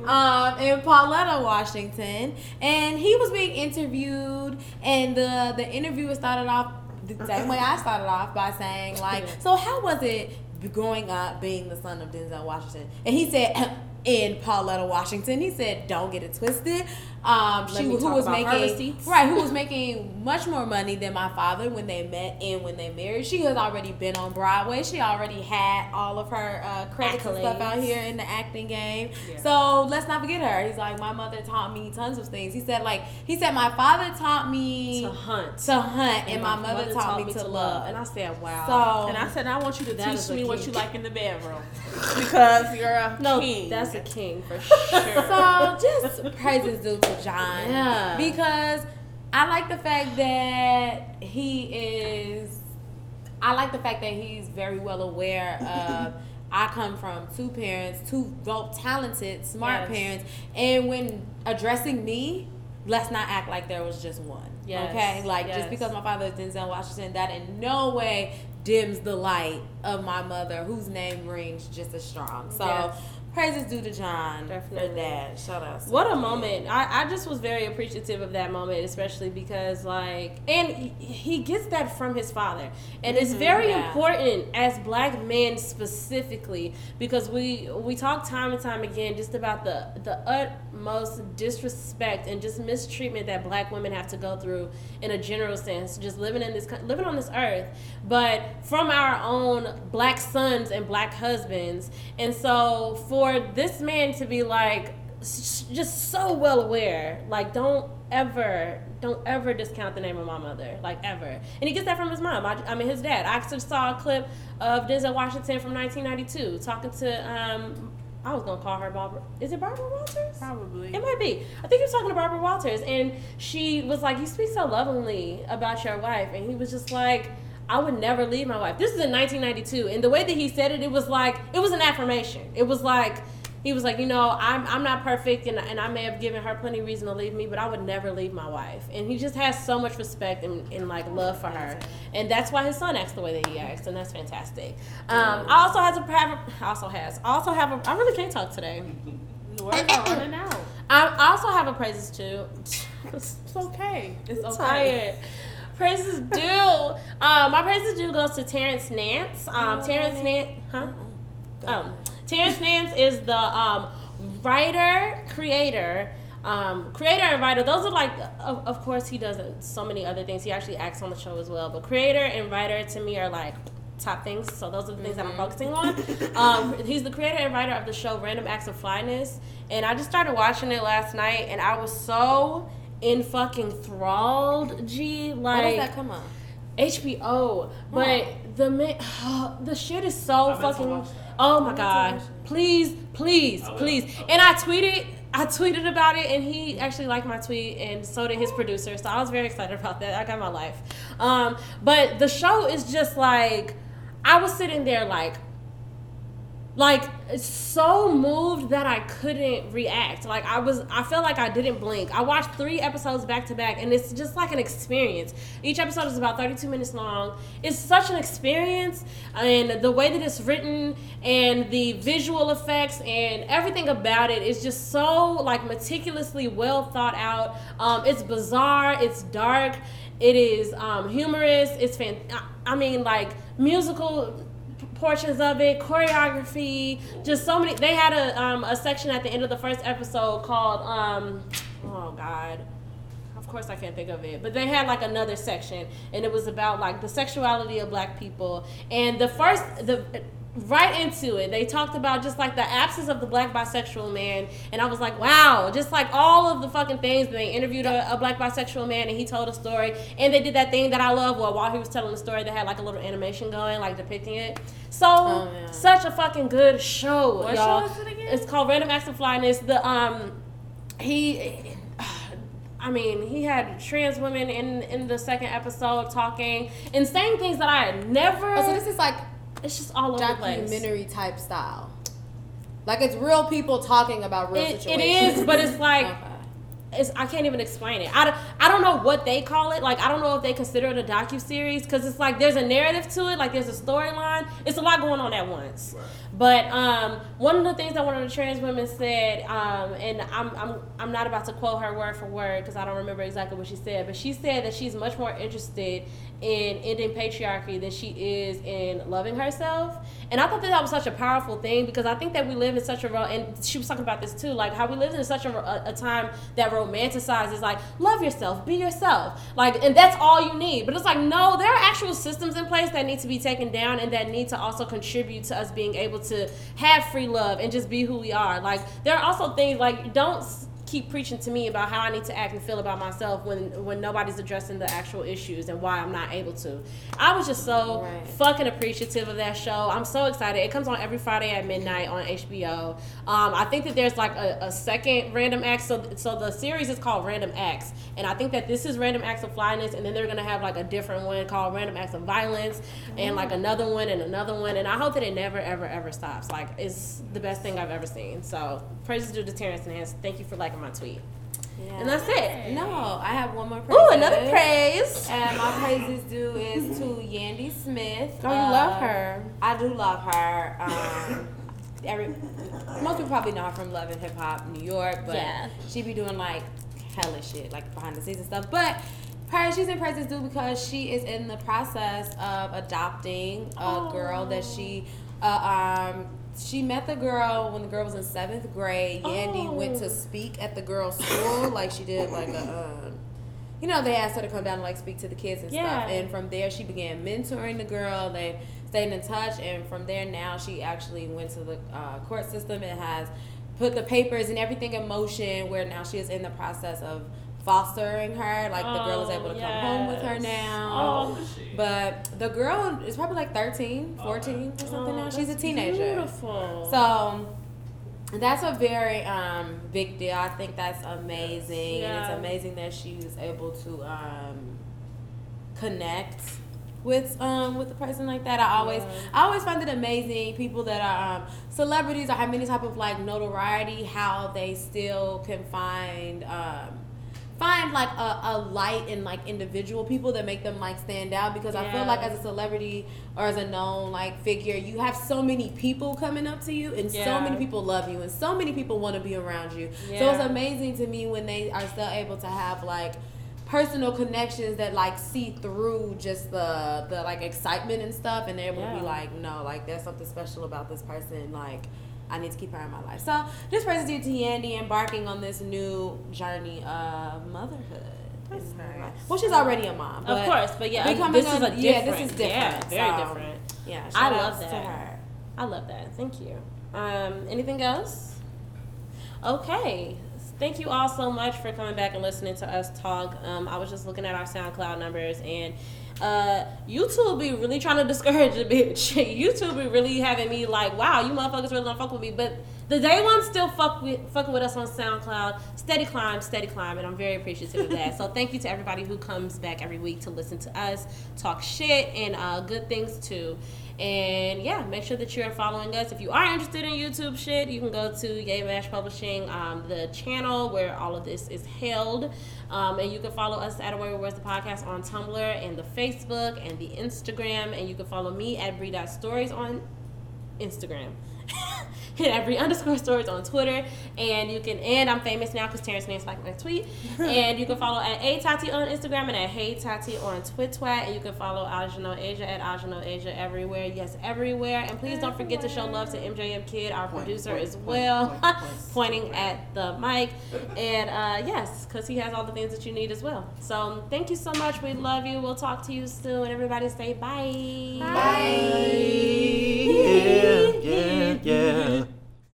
um, and Pauletta Washington, and he was being interviewed, and the the interviewer started off the same way I started off by saying like, so how was it growing up being the son of Denzel Washington? And he said. In Pauletta Washington, he said, "Don't get it twisted." Um, she me who was making right, who was making much more money than my father when they met and when they married. She has already been on Broadway. She already had all of her uh, credits and stuff out here in the acting game. Yeah. So let's not forget her. He's like, my mother taught me tons of things. He said, like, he said, my father taught me To hunt. to hunt, and, my, mother, taught, me to love. And I said, wow. So And I said, I want you to teach me what you like in the bedroom. because you're a no, king. that's a king for sure. so just praises due to John. Yeah. Because I like the fact that he is I like the fact that he's very well aware of I come from two parents, two both talented, smart Yes. parents, and when addressing me, let's not act like there was just one. Yes. Okay? Like Yes. just because my father is Denzel Washington, that in no way dims the light of my mother, whose name rings just as strong. So Yes. Praises due to John Definitely. for that. Shout out. What a moment. I, I just was very appreciative of that moment, especially because, like, and he- gets that from his father. And it's mm-hmm, very yeah. important as black men specifically because we we talk time and time again just about the, the uh, utmost disrespect and just mistreatment that black women have to go through in a general sense, just living in this, living on this earth, but from our own black sons and black husbands. And so for this man to be like, just so well aware. Like, don't ever, don't ever discount the name of my mother, like ever. And he gets that from his mom. I, I mean, his dad. I saw a clip of Denzel Washington from 1992 talking to. Um, I was gonna call her Barbara. Is it Barbara Walters? Probably. It might be. I think he was talking to Barbara Walters, and she was like, "You speak so lovingly about your wife," and he was just like. I would never leave my wife. This is in 1992, and the way that he said it, it was like it was an affirmation. It was like he was like, you know, I'm I'm not perfect, and and I may have given her plenty of reason to leave me, but I would never leave my wife. And he just has so much respect and, and like love for her, and that's why his son acts the way that he acts, and that's fantastic. Um, I also has a have a- also has also have a I really can't talk today. Words are running out. I I also have a praises too. It's okay. It's okay. tired. Praises due. Um, my praises due goes to Terrence Nance. Um, Terrence Nance, huh? Um, Terrence Nance is the um, writer, creator, um, creator and writer. Those are like, of, of course, he does so many other things. He actually acts on the show as well. But creator and writer to me are like top things. So those are the things that I'm focusing on. Um, he's the creator and writer of the show Random Acts of Flyness, and I just started watching it last night, and I was so in fucking thralled. G like When does that come on? HBO, but the ma- the shit is so I meant to fucking. Oh my god! Please, please, please! And I tweeted, I tweeted about it, and he actually liked my tweet, and so did his producer. So I was very excited about that. I got my life. Um, but the show is just like, I was sitting there like, like so moved that I couldn't react. Like I was, I felt like I didn't blink. I watched three episodes back to back, and it's just like an experience. Each episode is about thirty-two minutes long. It's such an experience, and the way that it's written, and the visual effects, and everything about it is just so like meticulously well thought out. Um, it's bizarre. It's dark. It is um, humorous. It's fan. I mean, like musical portions of it, choreography, just so many. They had a um, a section at the end of the first episode called um, oh god. Of course, I can't think of it, but they had like another section, and it was about like the sexuality of Black people. And the first, the right into it, they talked about just like the absence of the Black bisexual man, and I was like, wow, just like all of the fucking things. They interviewed a, a Black bisexual man, and he told a story, and they did that thing that I love. Well, while he was telling the story, they had like a little animation going, like depicting it. So Oh, yeah. such a fucking good show, What y'all. show is it again? It's called Random Acts of Flyness. The um, he. I mean, he had trans women in in the second episode talking and saying things that I had never. Oh, so this is like it's just all over the place. documentary type style. Like it's real people talking about real It, it situations. is, but it's like Okay. it's I can't even explain it. I don't, I don't know what they call it. Like I don't know if they consider it a docu series because it's like there's a narrative to it. Like there's a storyline. It's a lot going on at once. But um, one of the things that one of the trans women said, um, and I'm, I'm I'm not about to quote her word for word because I don't remember exactly what she said, but she said that she's much more interested in ending patriarchy than she is in loving herself. And I thought that that was such a powerful thing because I think that we live in such a and she was talking about this too, like how we live in such a, a, a time that romanticizes like love yourself, be yourself, like, and that's all you need. But it's like no, there are actual systems in place that need to be taken down and that need to also contribute to us being able to have free love and just be who we are. Like there are also things like don't keep preaching to me about how I need to act and feel about myself when when nobody's addressing the actual issues and why I'm not able to. I was just so Right. fucking appreciative of that show. I'm so excited. It comes on every Friday at midnight on HBO. Um, I think that there's like a, a second random act. So so the series is called Random Acts, and I think that this is Random Acts of Flyness, and then they're gonna have like a different one called Random Acts of Violence, and like another one and another one. And I hope that it never ever ever stops. Like it's the best thing I've ever seen. So praises due to Terrence Nance. Thank you for liking my tweet. Yeah. And that's it. No, I have one more praise. Ooh, another praise. And my praises due is to Yandy Smith. Oh, you Uh, love her. I do love her. Um, every most people probably know her from Love and Hip Hop New York, but Yeah. she be doing like hella shit, like behind the scenes and stuff. But her, she's in praises due because she is in the process of adopting a girl that she, uh, um, she met the girl when the girl was in seventh grade. Yandy went Oh. to speak at the girl's school, like she did like a. Um, you know, they asked her to come down and like speak to the kids and Yeah. stuff. And from there, she began mentoring the girl. They stayed in touch, and from there, now she actually went to the uh, court system and has put the papers and everything in motion. Where now she is in the process of fostering her. Like the girl is able to come home with her now. Oh, But the girl is probably like 13, 14 or something now. She's a teenager. Beautiful. So that's a very um, big deal. I think that's amazing, and Yeah. it's amazing that she was able to um, connect with um with a person like that. I always I always find it amazing people that are um, celebrities or have any type of like notoriety how they still can find um find like a, a light in like individual people that make them like stand out because I feel like as a celebrity or as a known like figure you have so many people coming up to you and so many people love you and so many people want to be around you. So it's amazing to me when they are still able to have like personal connections that like see through just the the like excitement and stuff and they're able to be like no like there's something special about this person like I need to keep her in my life. So this brings us to Yandy embarking on this new journey of motherhood. That's nice. life. Well, she's already a mom. Of course, but yeah, becoming this is a a- different. yeah, this is different, Yeah, very so- different. Yeah, I love outs that. to her. I love that. Thank you. Um, anything else? Okay. Thank you all so much for coming back and listening to us talk. Um, I was just looking at our SoundCloud numbers and uh, YouTube be really trying to discourage a bitch. YouTube be really having me like, wow, you motherfuckers really don't fuck with me. But the day ones still fuck with fucking with us on SoundCloud. Steady climb, steady climb, and I'm very appreciative of that. so thank you to everybody who comes back every week to listen to us talk shit and uh, good things too. And yeah, make sure that you're following us. If you are interested in YouTube shit, you can go to Yay Mash Publishing, um, the channel where all of this is held. Um, and you can follow us at Away Where's the Podcast on Tumblr and the Facebook and the Instagram. And you can follow me at Bree Stories on Instagram. and every underscore stories on Twitter. And you can and I'm famous now because Terrence Nance like my tweet. and you can follow at A Tati on Instagram and at Hey Tati on Twitter. And you can follow Ajano Asia at Ajano Asia everywhere. Yes, everywhere. And please don't forget to show love to MJM Kid, our Point, producer point, as point, well, point, point. pointing at the mic. And uh, yes, because he has all the things that you need as well. So thank you so much. We love you. We'll talk to you soon. Everybody say bye. Bye yeah.